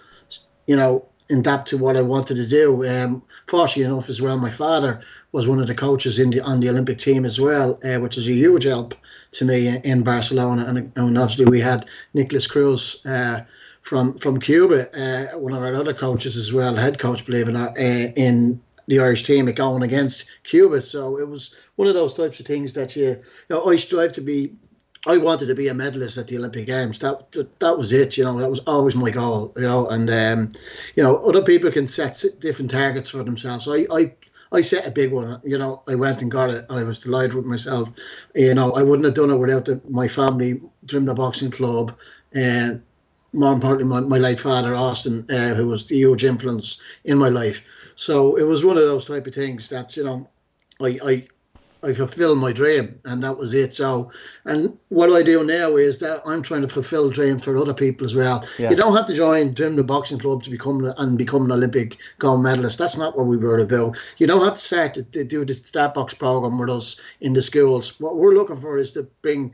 Speaker 12: you know, adapt to what I wanted to do. Um, fortunately enough, as well, my father was one of the coaches in the on the Olympic team as well, uh, which is a huge help to me in, Barcelona. And, and, obviously, we had Nicholas Cruz uh, from from Cuba, uh, one of our other coaches as well, head coach, believe it or not, uh, in the Irish team at going against Cuba. So it was one of those types of things that you, you know, I strive to be I wanted to be a medalist at the Olympic Games. That, that that was it. You know, that was always my goal. You know, and um, you know, other people can set different targets for themselves. I I I set a big one. You know, I went and got it. I was delighted with myself. You know, I wouldn't have done it without the, my family, Drimnagh Boxing Club, and uh, more importantly, my, my late father Austin, uh, who was the huge influence in my life. So it was one of those type of things that you know, I I I fulfilled my dream, and that was it. So, and what I do now is that I'm trying to fulfill dreams for other people as well. Yeah. You don't have to join the Boxing Club to become and become an Olympic gold medalist. That's not what we were about. You don't have to start to, to do the Start Box program with us in the schools. What we're looking for is to bring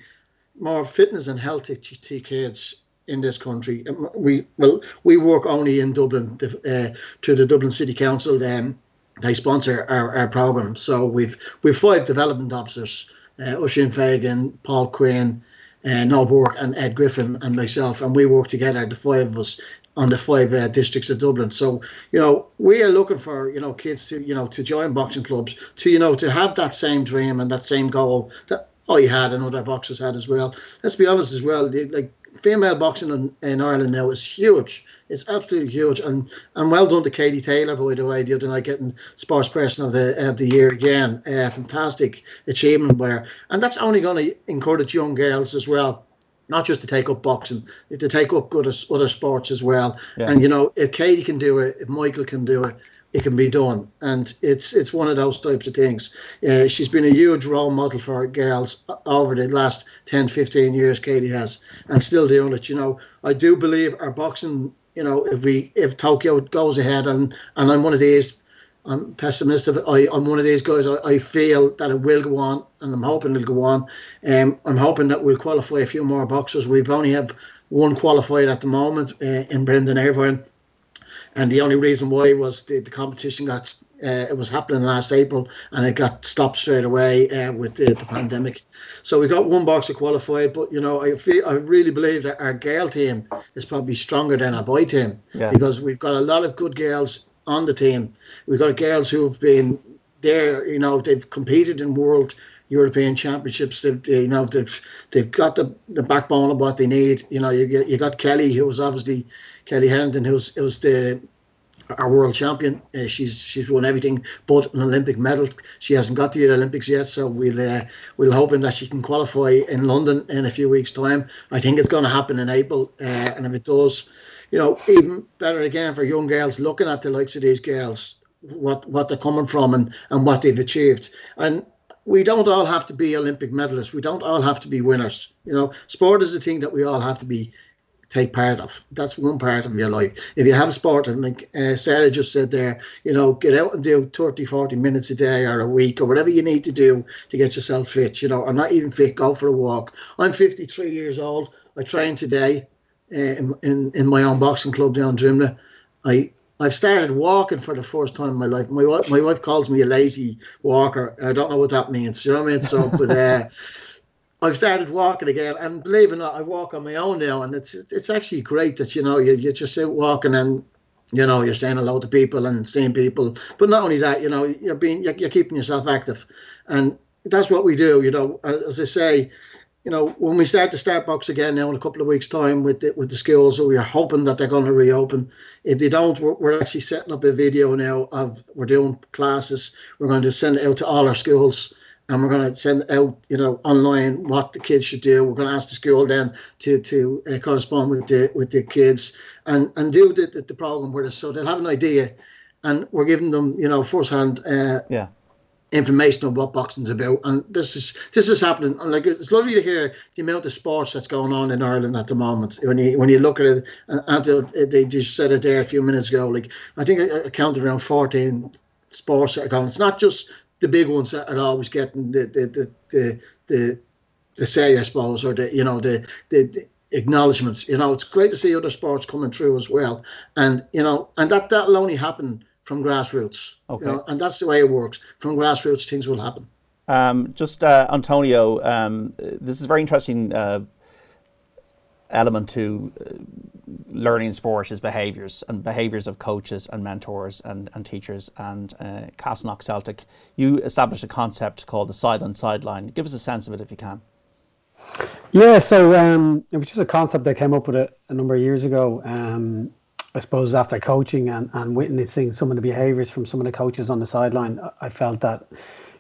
Speaker 12: more fitness and health to, to kids in this country. We well, we work only in Dublin uh, to the Dublin City Council. Then they sponsor our, our program. So we've we've five development officers: uh, Oisin Fagan, Paul Quinn, uh, Noel Burke, and Ed Griffin, and myself, and we work together, the five of us, on the five uh, districts of Dublin. So you know we are looking for you know kids to you know to join boxing clubs, to you know to have that same dream and that same goal that I had and other boxers had as well. Let's be honest as well, like female boxing in, in Ireland now is huge. It's absolutely huge, and and well done to Katie Taylor by the way the other night getting sports person of the of the year again. Uh, fantastic achievement there, and that's only going to encourage young girls as well not just to take up boxing, to take up good other sports as well. Yeah. And you know, if Katie can do it, if Michael can do it, it can be done. And it's it's one of those types of things. Uh, she's been a huge role model for girls over the last 10, 15 years. Katie has, and still doing it. You know, I do believe our boxing. You know, if we if Tokyo goes ahead, and and I'm one of these I'm pessimistic. I, I'm one of these guys. I, I feel that it will go on, and I'm hoping it'll go on. Um, I'm hoping that we'll qualify a few more boxers. We've only have one qualified at the moment uh, in Brendan Irvine, and the only reason why was the, the competition got uh, it was happening last April, and it got stopped straight away uh, with the, the pandemic. So we got one boxer qualified, but you know I feel I really believe that our girl team is probably stronger than our boy team yeah. because we've got a lot of good girls on the team. We've got girls who've been there. You know, they've competed in world European championships. They've, they, you know, they've they've got the, the backbone of what they need. You know, you get, you got Kellie, who was obviously Kellie Harrington, who's who's the our world champion. Uh, she's she's won everything but an Olympic medal. She hasn't got to the Olympics yet, so we'll uh, we'll hoping that she can qualify in London in a few weeks' time. I think it's going to happen in April, uh, and if it does, you know, even better again for young girls looking at the likes of these girls, what what they're coming from and and what they've achieved. And we don't all have to be Olympic medalists. We don't all have to be winners. You know, sport is a thing that we all have to be take part of. That's one part of your life. If you have sport, and like uh, Sarah just said there, you know, get out and do 30, 40 minutes a day or a week or whatever you need to do to get yourself fit, you know, or not even fit, go for a walk. I'm 53 years old. I train today uh, in, in in my own boxing club down Drimnagh. I I've started walking for the first time in my life. My wife, my wife calls me a lazy walker. I don't know what that means. You know what I mean? So, but uh, I've started walking again, and believe it or not, I walk on my own now, and it's it's actually great that you know you you're just out walking and you know you're saying hello to people and seeing people. But not only that, you know you're being you're, you're keeping yourself active, and that's what we do. You know, as I say, you know, when we start the Start Box again now in a couple of weeks' time with the, with the schools, we are hoping that they're going to reopen. If they don't, we're, we're, actually setting up a video now of we're doing classes. We're going to send it out to all our schools, and we're going to send out, you know, online what the kids should do. We're going to ask the school then to to uh, correspond with the with the kids and and do the, the, the program with us, so they'll have an idea, and we're giving them, you know, firsthand. Uh,
Speaker 11: yeah
Speaker 12: information of what boxing's about, and this is this is happening. And like it's lovely to hear the amount of sports that's going on in Ireland at the moment. When you when you look at it, and they just said it there a few minutes ago. Like I think I, I counted around fourteen sports that are going. It's not just the big ones that are always getting the the the the, the, the say, I suppose, or the you know the the, the acknowledgements. You know, it's great to see other sports coming through as well, and you know, and that that'll only happen from grassroots. Okay. You know, and that's the way it works. From grassroots, things will happen.
Speaker 11: Um, just uh, Antonio, um, this is a very interesting uh, element to uh, learning sport is behaviours and behaviours of coaches and mentors and, and teachers. And uh, Castleknock Celtic, you established a concept called the silent sideline. Give us a sense of it if you can.
Speaker 2: Yeah, so um, it was just a concept that came up with it a number of years ago. Um, I suppose after coaching and, and witnessing some of the behaviours from some of the coaches on the sideline, I felt that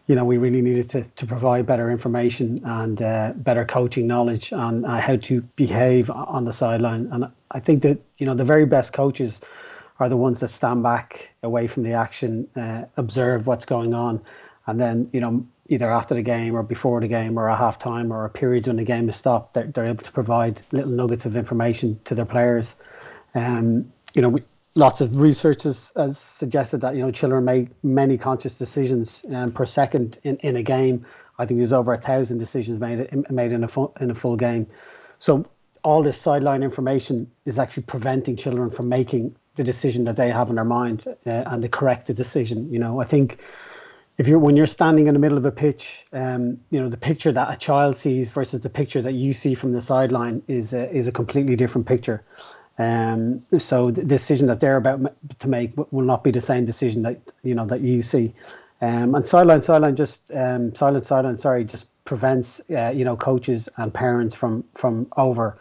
Speaker 2: you know we really needed to, to provide better information and uh, better coaching knowledge on uh, how to behave on the sideline. And I think that you know the very best coaches are the ones that stand back away from the action, uh, observe what's going on, and then you know either after the game or before the game or a half time or a period when the game is stopped, they're, they're able to provide little nuggets of information to their players. Um, you know, we, lots of research has, has, suggested that you know children make many conscious decisions um, per second in, in a game. I think there's over a thousand decisions made made in a full, in a full game. So all this sideline information is actually preventing children from making the decision that they have in their mind uh, and the correct decision. You know, I think if you're when you're standing in the middle of a pitch, um, you know the picture that a child sees versus the picture that you see from the sideline is a, is a completely different picture. Um, so the decision that they're about to make will not be the same decision that you know that you see. Um, and sideline, sideline, just um, silent, sideline. Sorry, just prevents uh, you know coaches and parents from from over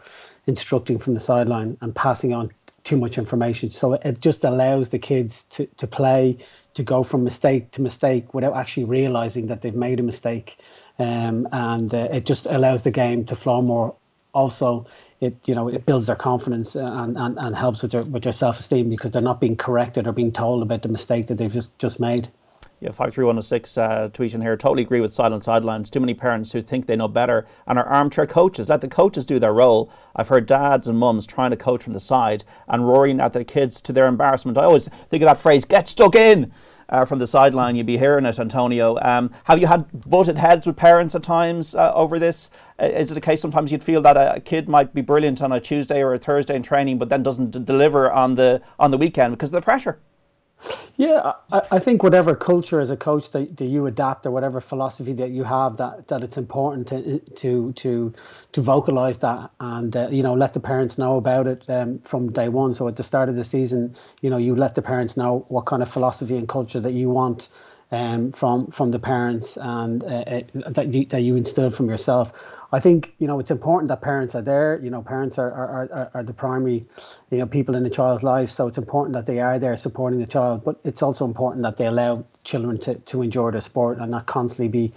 Speaker 2: instructing from the sideline and passing on too much information. So it just allows the kids to to play, to go from mistake to mistake without actually realizing that they've made a mistake. Um, and uh, it just allows the game to flow more. Also, it you know it builds their confidence and, and, and helps with their with their self esteem because they're not being corrected or being told about the mistake that they've just just made.
Speaker 11: Yeah, five three one zero oh six uh, tweet in here. Totally agree with silent sidelines. Too many parents who think they know better and are armchair coaches. Let the coaches do their role. I've heard dads and mums trying to coach from the side and roaring at their kids to their embarrassment. I always think of that phrase: "Get stuck in." Uh, from the sideline. You'd be hearing it, Antonio. Um, have you had butted heads with parents at times uh, over this? Uh, is it a case sometimes you'd feel that a kid might be brilliant on a Tuesday or a Thursday in training, but then doesn't d- deliver on the on the weekend because of the pressure?
Speaker 2: Yeah, I, I think whatever culture as a coach that, that you adapt or whatever philosophy that you have, that, that it's important to to to to vocalize that and uh, you know let the parents know about it um, from day one. So at the start of the season, you know you let the parents know what kind of philosophy and culture that you want um, from from the parents and uh, uh that you, that you instill from yourself. I think you know it's important that parents are there. You know, parents are are, are, are the primary, you know, people in the child's life. So it's important that they are there supporting the child. But it's also important that they allow children to, to enjoy the sport and not constantly be,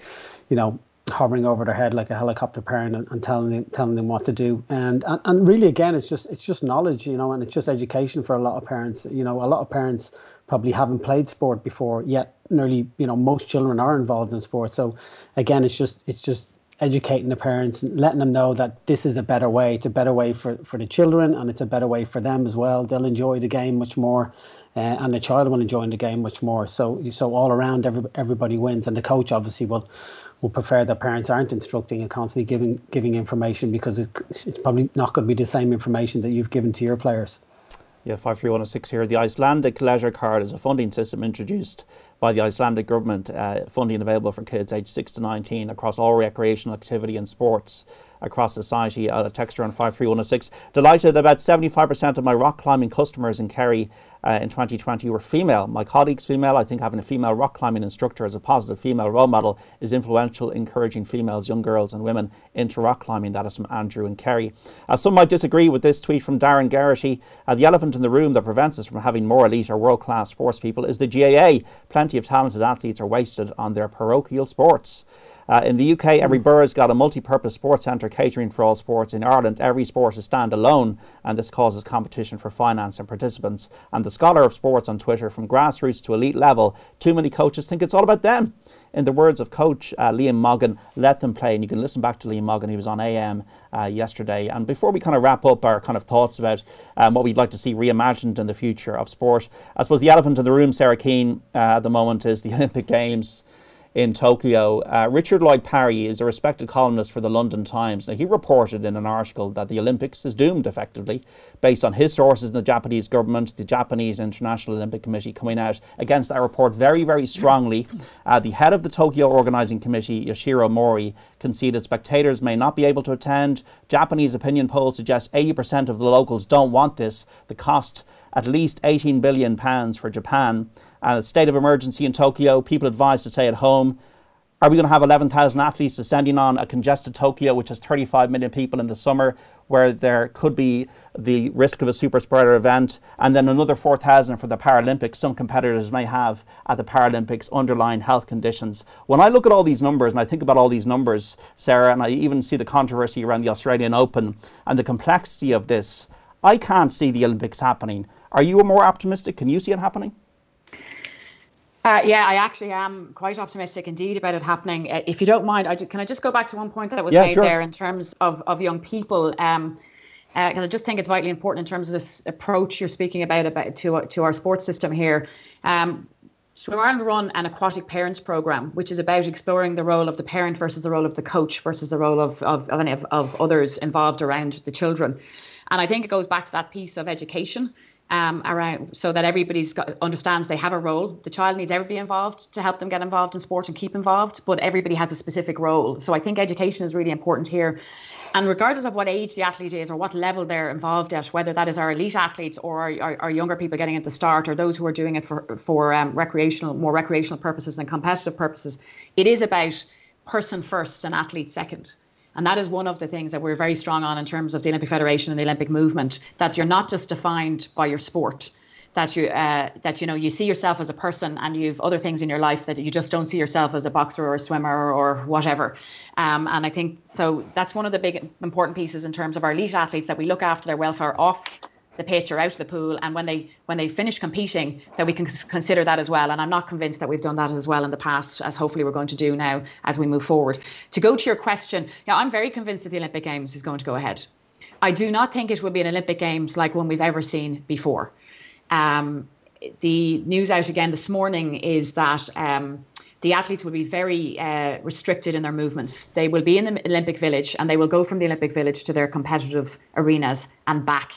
Speaker 2: you know, hovering over their head like a helicopter parent and, and telling them telling them what to do. And, and and really again, it's just it's just knowledge, you know, and it's just education for a lot of parents. You know, a lot of parents probably haven't played sport before yet nearly you know most children are involved in sport so again it's just it's just educating the parents and letting them know that this is a better way. It's a better way for, for the children and it's a better way for them as well. They'll enjoy the game much more uh, and the child will enjoy the game much more. So so all around, every, everybody wins, and the coach obviously will will prefer that parents aren't instructing and constantly giving giving information because it's probably not going to be the same information that you've given to your players.
Speaker 11: Yeah, 53106 here. The Icelandic Leisure Card is a funding system introduced by the Icelandic government, uh, funding available for kids aged 6 to 19 across all recreational activity and sports across society. A texture on 53106. Delighted about 75% of my rock climbing customers in Kerry uh, in 2020 were female. My colleagues female. I think having a female rock climbing instructor as a positive female role model is influential, encouraging females, young girls and women into rock climbing. That is from Andrew and Kerry. Uh, some might disagree with this tweet from Darren Garrity. Uh, the elephant in the room that prevents us from having more elite or world-class sports people is the GAA. Plenty of talented athletes are wasted on their parochial sports. Uh, in the UK, every hmm. borough's got a multi-purpose sports centre catering for all sports. In Ireland, every sport is standalone, and this causes competition for finance and participants. And the scholar of sports on Twitter, from grassroots to elite level, too many coaches think it's all about them. In the words of coach uh, Liam Moggan, let them play. And you can listen back to Liam Moggan, he was on AM uh, yesterday. And before we kind of wrap up our kind of thoughts about um, what we'd like to see reimagined in the future of sport, I suppose the elephant in the room, Sarah Keane, uh, at the moment is the Olympic Games in Tokyo. Uh, Richard Lloyd Parry is a respected columnist for the London Times. Now, he reported in an article that the Olympics is doomed effectively, based on his sources in the Japanese government, the Japanese International Olympic Committee coming out against that report very, very strongly. Uh, the head of the Tokyo Organising Committee, Yoshiro Mori, conceded spectators may not be able to attend. Japanese opinion polls suggest 80% of the locals don't want this. The cost at least 18 billion pounds for Japan. Uh, state of emergency in Tokyo, people advised to stay at home. Are we going to have 11,000 athletes descending on a congested Tokyo, which has 35 million people in the summer, where there could be the risk of a super spreader event, and then another 4,000 for the Paralympics? Some competitors may have at the Paralympics underlying health conditions. When I look at all these numbers and I think about all these numbers, Sarah, and I even see the controversy around the Australian Open and the complexity of this, I can't see the Olympics happening. Are you more optimistic? Can you see it happening?
Speaker 6: Uh, yeah, I actually am quite optimistic indeed about it happening. Uh, if you don't mind, I just, can I just go back to one point that was yeah, made sure. there in terms of, of young people? Um, uh, I just think it's vitally important in terms of this approach you're speaking about about to to our sports system here. Um, Swim Ireland run an aquatic parents program, which is about exploring the role of the parent versus the role of the coach versus the role of of, of, of others involved around the children. And I think it goes back to that piece of education um, around so that everybody's got, understands they have a role. The child needs everybody involved to help them get involved in sport and keep involved, but everybody has a specific role. So I think education is really important here. And regardless of what age the athlete is or what level they're involved at, whether that is our elite athletes or our, our, our younger people getting at the start or those who are doing it for, for um, recreational, more recreational purposes than competitive purposes, it is about person first and athlete second. And that is one of the things that we're very strong on in terms of the Olympic Federation and the Olympic movement, that you're not just defined by your sport. That you uh, that you know you see yourself as a person and you've other things in your life that you just don't see yourself as a boxer or a swimmer or whatever, um, and I think so that's one of the big important pieces in terms of our elite athletes that we look after their welfare off the pitch or out of the pool and when they when they finish competing that we can consider that as well and i'm not convinced that we've done that as well in the past as hopefully we're going to do now as we move forward to go to your question yeah i'm very convinced that the olympic games is going to go ahead i do not think it will be an olympic games like one we've ever seen before um, the news out again this morning is that um, the athletes will be very uh, restricted in their movements. They will be in the Olympic Village and they will go from the Olympic Village to their competitive arenas and back.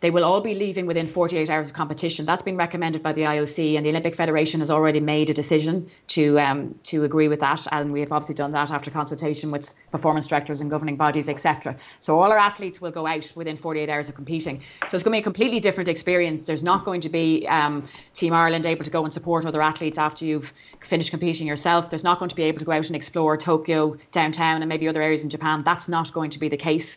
Speaker 6: They will all be leaving within 48 hours of competition. That's been recommended by the IOC, and the Olympic Federation has already made a decision to um, to agree with that. And we have obviously done that after consultation with performance directors and governing bodies, etc. So all our athletes will go out within 48 hours of competing. So it's going to be a completely different experience. There's not going to be um, Team Ireland able to go and support other athletes after you've finished competing yourself. There's not going to be able to go out and explore Tokyo, downtown, and maybe other areas in Japan. That's not going to be the case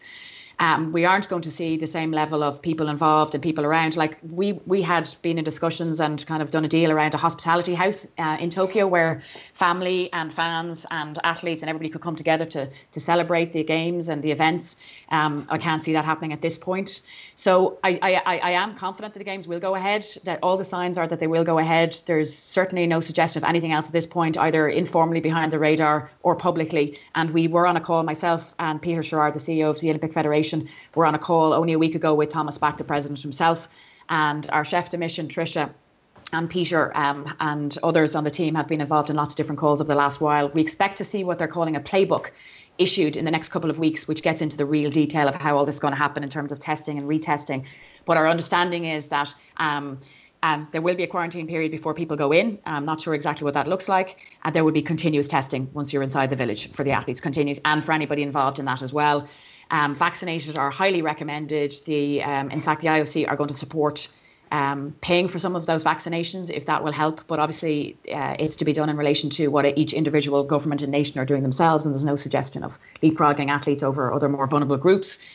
Speaker 6: um, we aren't going to see the same level of people involved and people around. Like we we had been in discussions and kind of done a deal around a hospitality house uh, in Tokyo where family and fans and athletes and everybody could come together to to celebrate the games and the events. Um, I can't see that happening at this point. So I, I, I am confident that the games will go ahead. That all the signs are that they will go ahead. There's certainly no suggestion of anything else at this point, either informally behind the radar or publicly. And we were on a call myself and Peter Sherrard, the CEO of the Olympic Federation, were on a call only a week ago with Thomas Bach, the president himself, and our chef de mission Tricia and Peter um, and others on the team have been involved in lots of different calls over the last while. We expect to see what they're calling a playbook issued in the next couple of weeks, which gets into the real detail of how all this is going to happen in terms of testing and retesting. But our understanding is that um, um, there will be a quarantine period before people go in. I'm not sure exactly what that looks like. And there will be continuous testing once you're inside the village for the athletes, continues, and for anybody involved in that as well. Um, vaccinated are highly recommended. The um, in fact, the IOC are going to support um, paying for some of those vaccinations if that will help. But obviously, uh, it's to be done in relation to what each individual government and nation are doing themselves. And there's no suggestion of leapfrogging athletes over other more vulnerable groups.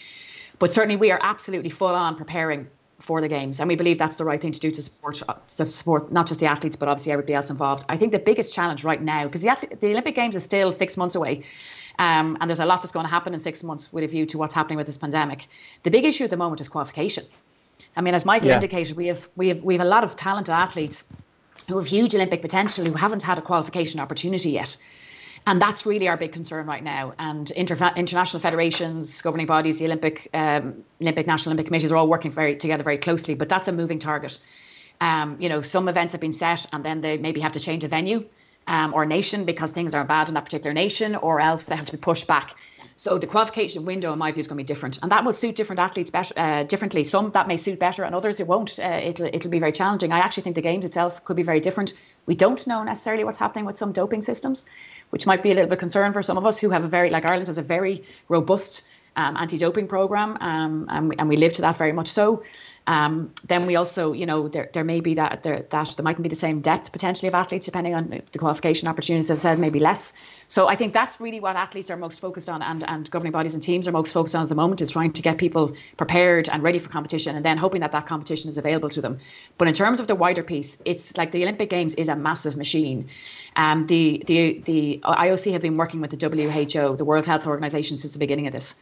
Speaker 6: But certainly, we are absolutely full on preparing for the games, and we believe that's the right thing to do to support to support not just the athletes but obviously everybody else involved. I think the biggest challenge right now, because the, the Olympic Games is still six months away. Um, and there's a lot that's going to happen in six months with a view to what's happening with this pandemic. The big issue at the moment is qualification. I mean, as Michael yeah. indicated, we have we have we have a lot of talented athletes who have huge Olympic potential who haven't had a qualification opportunity yet. And that's really our big concern right now. And inter- international federations, governing bodies, the Olympic, um, Olympic National Olympic Committees are all working very together very closely. But that's a moving target. Um, you know, some events have been set, and then they maybe have to change a venue um, or nation because things are bad in that particular nation, or else they have to be pushed back. So the qualification window, in my view, is going to be different, and that will suit different athletes better, uh, differently. Some that may suit better, and others it won't. Uh, it'll it'll be very challenging. I actually think the games itself could be very different. We don't know necessarily what's happening with some doping systems, which might be a little bit concern for some of us who have a very like Ireland has a very robust um, anti-doping program, um, and, we, and we live to that very much so. Um, then we also, you know, there, there may be that there that there mightn't be the same depth potentially of athletes depending on the qualification opportunities. As I said, maybe less. So I think that's really what athletes are most focused on, and and governing bodies and teams are most focused on at the moment is trying to get people prepared and ready for competition, and then hoping that that competition is available to them. But in terms of the wider piece, it's like the Olympic Games is a massive machine. Um, the the the IOC have been working with the WHO, the World Health Organization, since the beginning of this.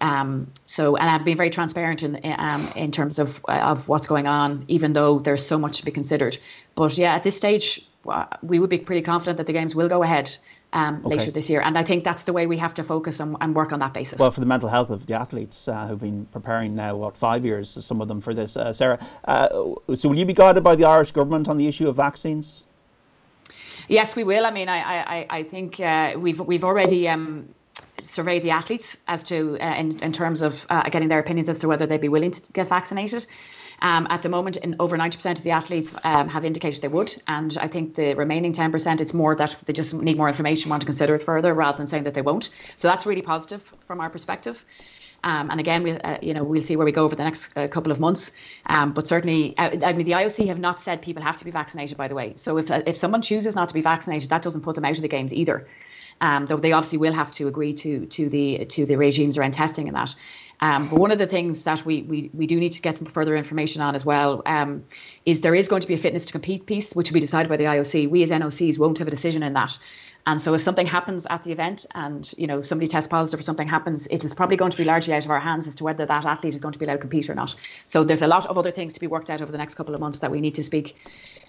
Speaker 6: Um, so, and I've been very transparent in um, in terms of of what's going on, even though there's so much to be considered. But yeah, at this stage, uh, we would be pretty confident that the games will go ahead. Um, okay. later this year. And I think that's the way we have to focus and, and work on that basis.
Speaker 11: Well, for the mental health of the athletes uh, who've been preparing now, what, five years, some of them for this. Uh, Sarah, uh, so will you be guided by the Irish government on the issue of vaccines?
Speaker 6: Yes, we will. I mean, I, I, I think uh, we've, we've already um, survey the athletes as to uh, in, in terms of uh, getting their opinions as to whether they'd be willing to get vaccinated. Um, at the moment, in over 90% of the athletes um, have indicated they would, and I think the remaining 10%, it's more that they just need more information, want to consider it further, rather than saying that they won't. So that's really positive from our perspective. Um, and again, we, uh, you know, we'll see where we go over the next uh, couple of months. Um, but certainly, uh, I mean, the IOC have not said people have to be vaccinated. By the way, so if uh, if someone chooses not to be vaccinated, that doesn't put them out of the games either um, though they obviously will have to agree to to the to the regimes around testing and that. Um, but one of the things that we, we we do need to get further information on as well um, is there is going to be a fitness to compete piece, which will be decided by the IOC. We as NOCs won't have a decision in that. And so if something happens at the event and you know somebody tests positive or something happens, it is probably going to be largely out of our hands as to whether that athlete is going to be allowed to compete or not. So there's a lot of other things to be worked out over the next couple of months that we need to speak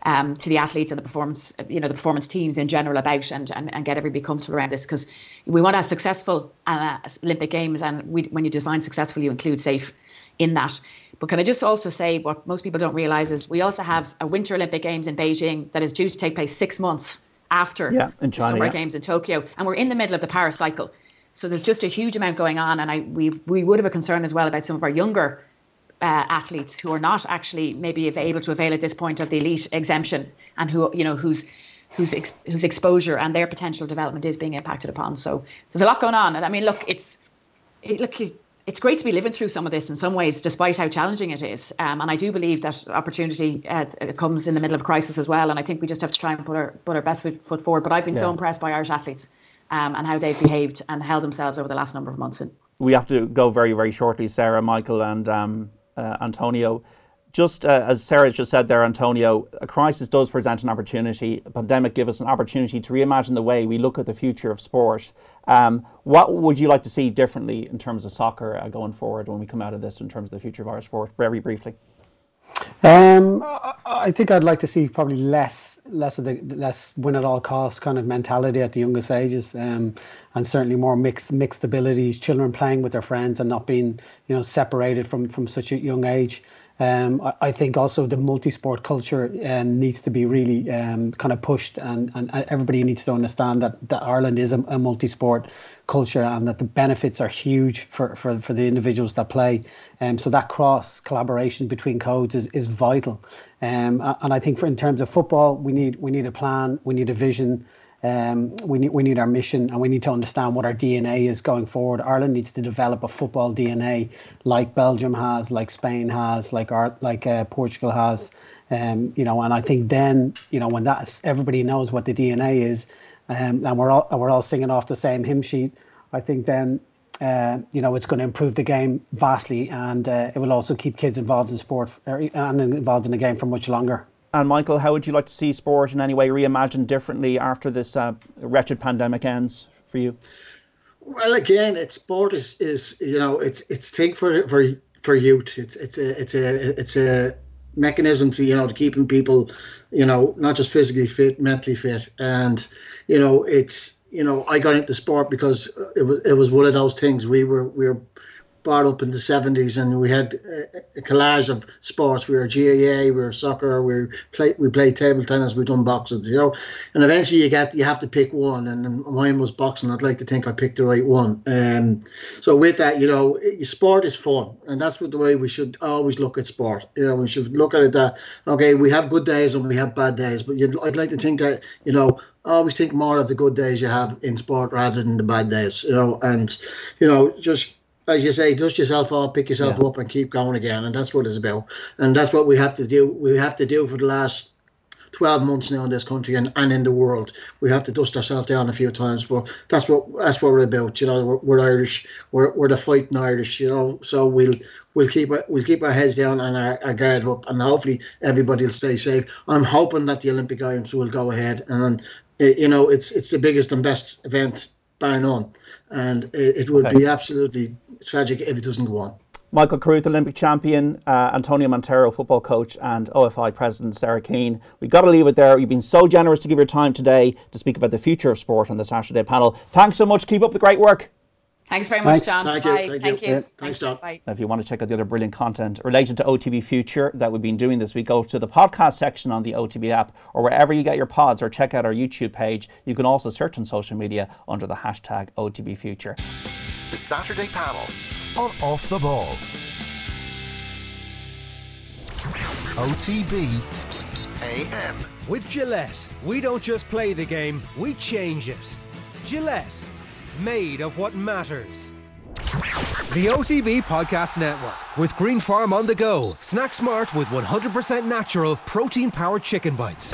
Speaker 6: um, to the athletes and the performance, you know, the performance teams in general about and, and, and get everybody comfortable around this because we want a successful uh, Olympic Games and we, when you define successful, you include safe in that. But can I just also say what most people don't realise is we also have a Winter Olympic Games in Beijing that is due to take place six months after
Speaker 11: yeah, in China,
Speaker 6: Summer
Speaker 11: yeah.
Speaker 6: Games in Tokyo, and we're in the middle of the Paris cycle. So there's just a huge amount going on, and I we we would have a concern as well about some of our younger uh, athletes who are not actually maybe able to avail at this point of the elite exemption, and who you know whose whose ex- whose exposure and their potential development is being impacted upon. So there's a lot going on, and I mean, look, it's it, look it's great to be living through some of this in some ways, despite how challenging it is. Um, and I do believe that opportunity uh, comes in the middle of crisis as well. And I think we just have to try and put our put our best foot forward. But I've been yeah. so impressed by Irish athletes um, and how they've behaved and held themselves over the last number of months.
Speaker 11: We have to go very very shortly, Sarah, Michael, and um, uh, Antonio just uh, as Sarah just said there, Antonio, a crisis does present an opportunity. A pandemic gives us an opportunity to reimagine the way we look at the future of sport. Um, what would you like to see differently in terms of soccer uh, going forward when we come out of this in terms of the future of our sport? Very briefly.
Speaker 2: Um, I think I'd like to see probably less, less of the less win at all costs kind of mentality at the youngest ages, um, and certainly more mixed mixed abilities. Children playing with their friends and not being, you know, separated from from such a young age. Um, I, I, think also the multi-sport culture um, needs to be really um, kind of pushed, and, and everybody needs to understand that, that Ireland is a, a multi-sport culture and that the benefits are huge for, for, for the individuals that play. Um, so that cross collaboration between codes is, is vital. Um, and I think for in terms of football, we need we need a plan, we need a vision, um, we need we need our mission, and we need to understand what our DNA is going forward. Ireland needs to develop a football DNA like Belgium has, like Spain has, like our, like uh, Portugal has. Um, you know, and I think then you know when that's everybody knows what the DNA is, um, and we're all and we're all singing off the same hymn sheet. I think then uh, you know it's going to improve the game vastly, and uh, it will also keep kids involved in sport and involved in the game for much longer.
Speaker 11: And Michael, how would you like to see sport in any way reimagined differently after this uh, wretched pandemic ends for you?
Speaker 12: Well, again, it's sport is, is you know it's it's take for for for youth. It's it's a it's a it's a mechanism to you know to keeping people you know not just physically fit, mentally fit, and you know, it's you know, I got into sport because it was it was one of those things. We were we were brought up in the 70s and we had a collage of sports. We were GAA, we were soccer, we played we played table tennis, we done boxing, you know. And eventually you get you have to pick one and mine was boxing. I'd like to think I picked the right one. Um, so with that, you know, sport is fun and that's what the way we should always look at sport. You know, we should look at it that okay, we have good days and we have bad days, but I'd like to think that, you know, I always think more of the good days you have in sport rather than the bad days, you know, and you know, just as you say, dust yourself off, pick yourself yeah. up, and keep going again. And that's what it's about. And that's what we have to do. We have to do for the last 12 months now in this country and, and in the world. We have to dust ourselves down a few times, but that's what that's what we're about. You know, we're, we're Irish. We're, we're the fighting Irish. You know, so we'll we'll keep we'll keep our heads down and our, our guard up, and hopefully everybody will stay safe. I'm hoping that the Olympic Games will go ahead, and eh, you know, it's it's the biggest and best event by none, and it, it would okay. be absolutely tragic if it doesn't go on.
Speaker 11: Michael Carruth, Olympic champion, uh, Antonio Mantero, football coach, and OFI president Sarah Keane. We've got to leave it there. You've been so generous to give your time today to speak about the future of sport on the Saturday panel. Thanks so much. Keep up the great work.
Speaker 6: Thanks very much, John.
Speaker 12: Thank
Speaker 6: Bye.
Speaker 12: you. Thank,
Speaker 6: Thank
Speaker 12: you. you. Thanks, John.
Speaker 6: Bye.
Speaker 11: Now, if you want to check out the other brilliant content related to OTB Future that we've been doing this week, go to the podcast section on the OTB app or wherever you get your pods or check out our YouTube page. You can also search on social media under the hashtag OTB Future.
Speaker 3: The Saturday panel on Off the Ball. OTB AM.
Speaker 1: With Gillette, we don't just play the game, we change it. Gillette made of what matters. The OTB Podcast Network with Green Farm on the go. Snack smart with 100% natural protein powered chicken bites.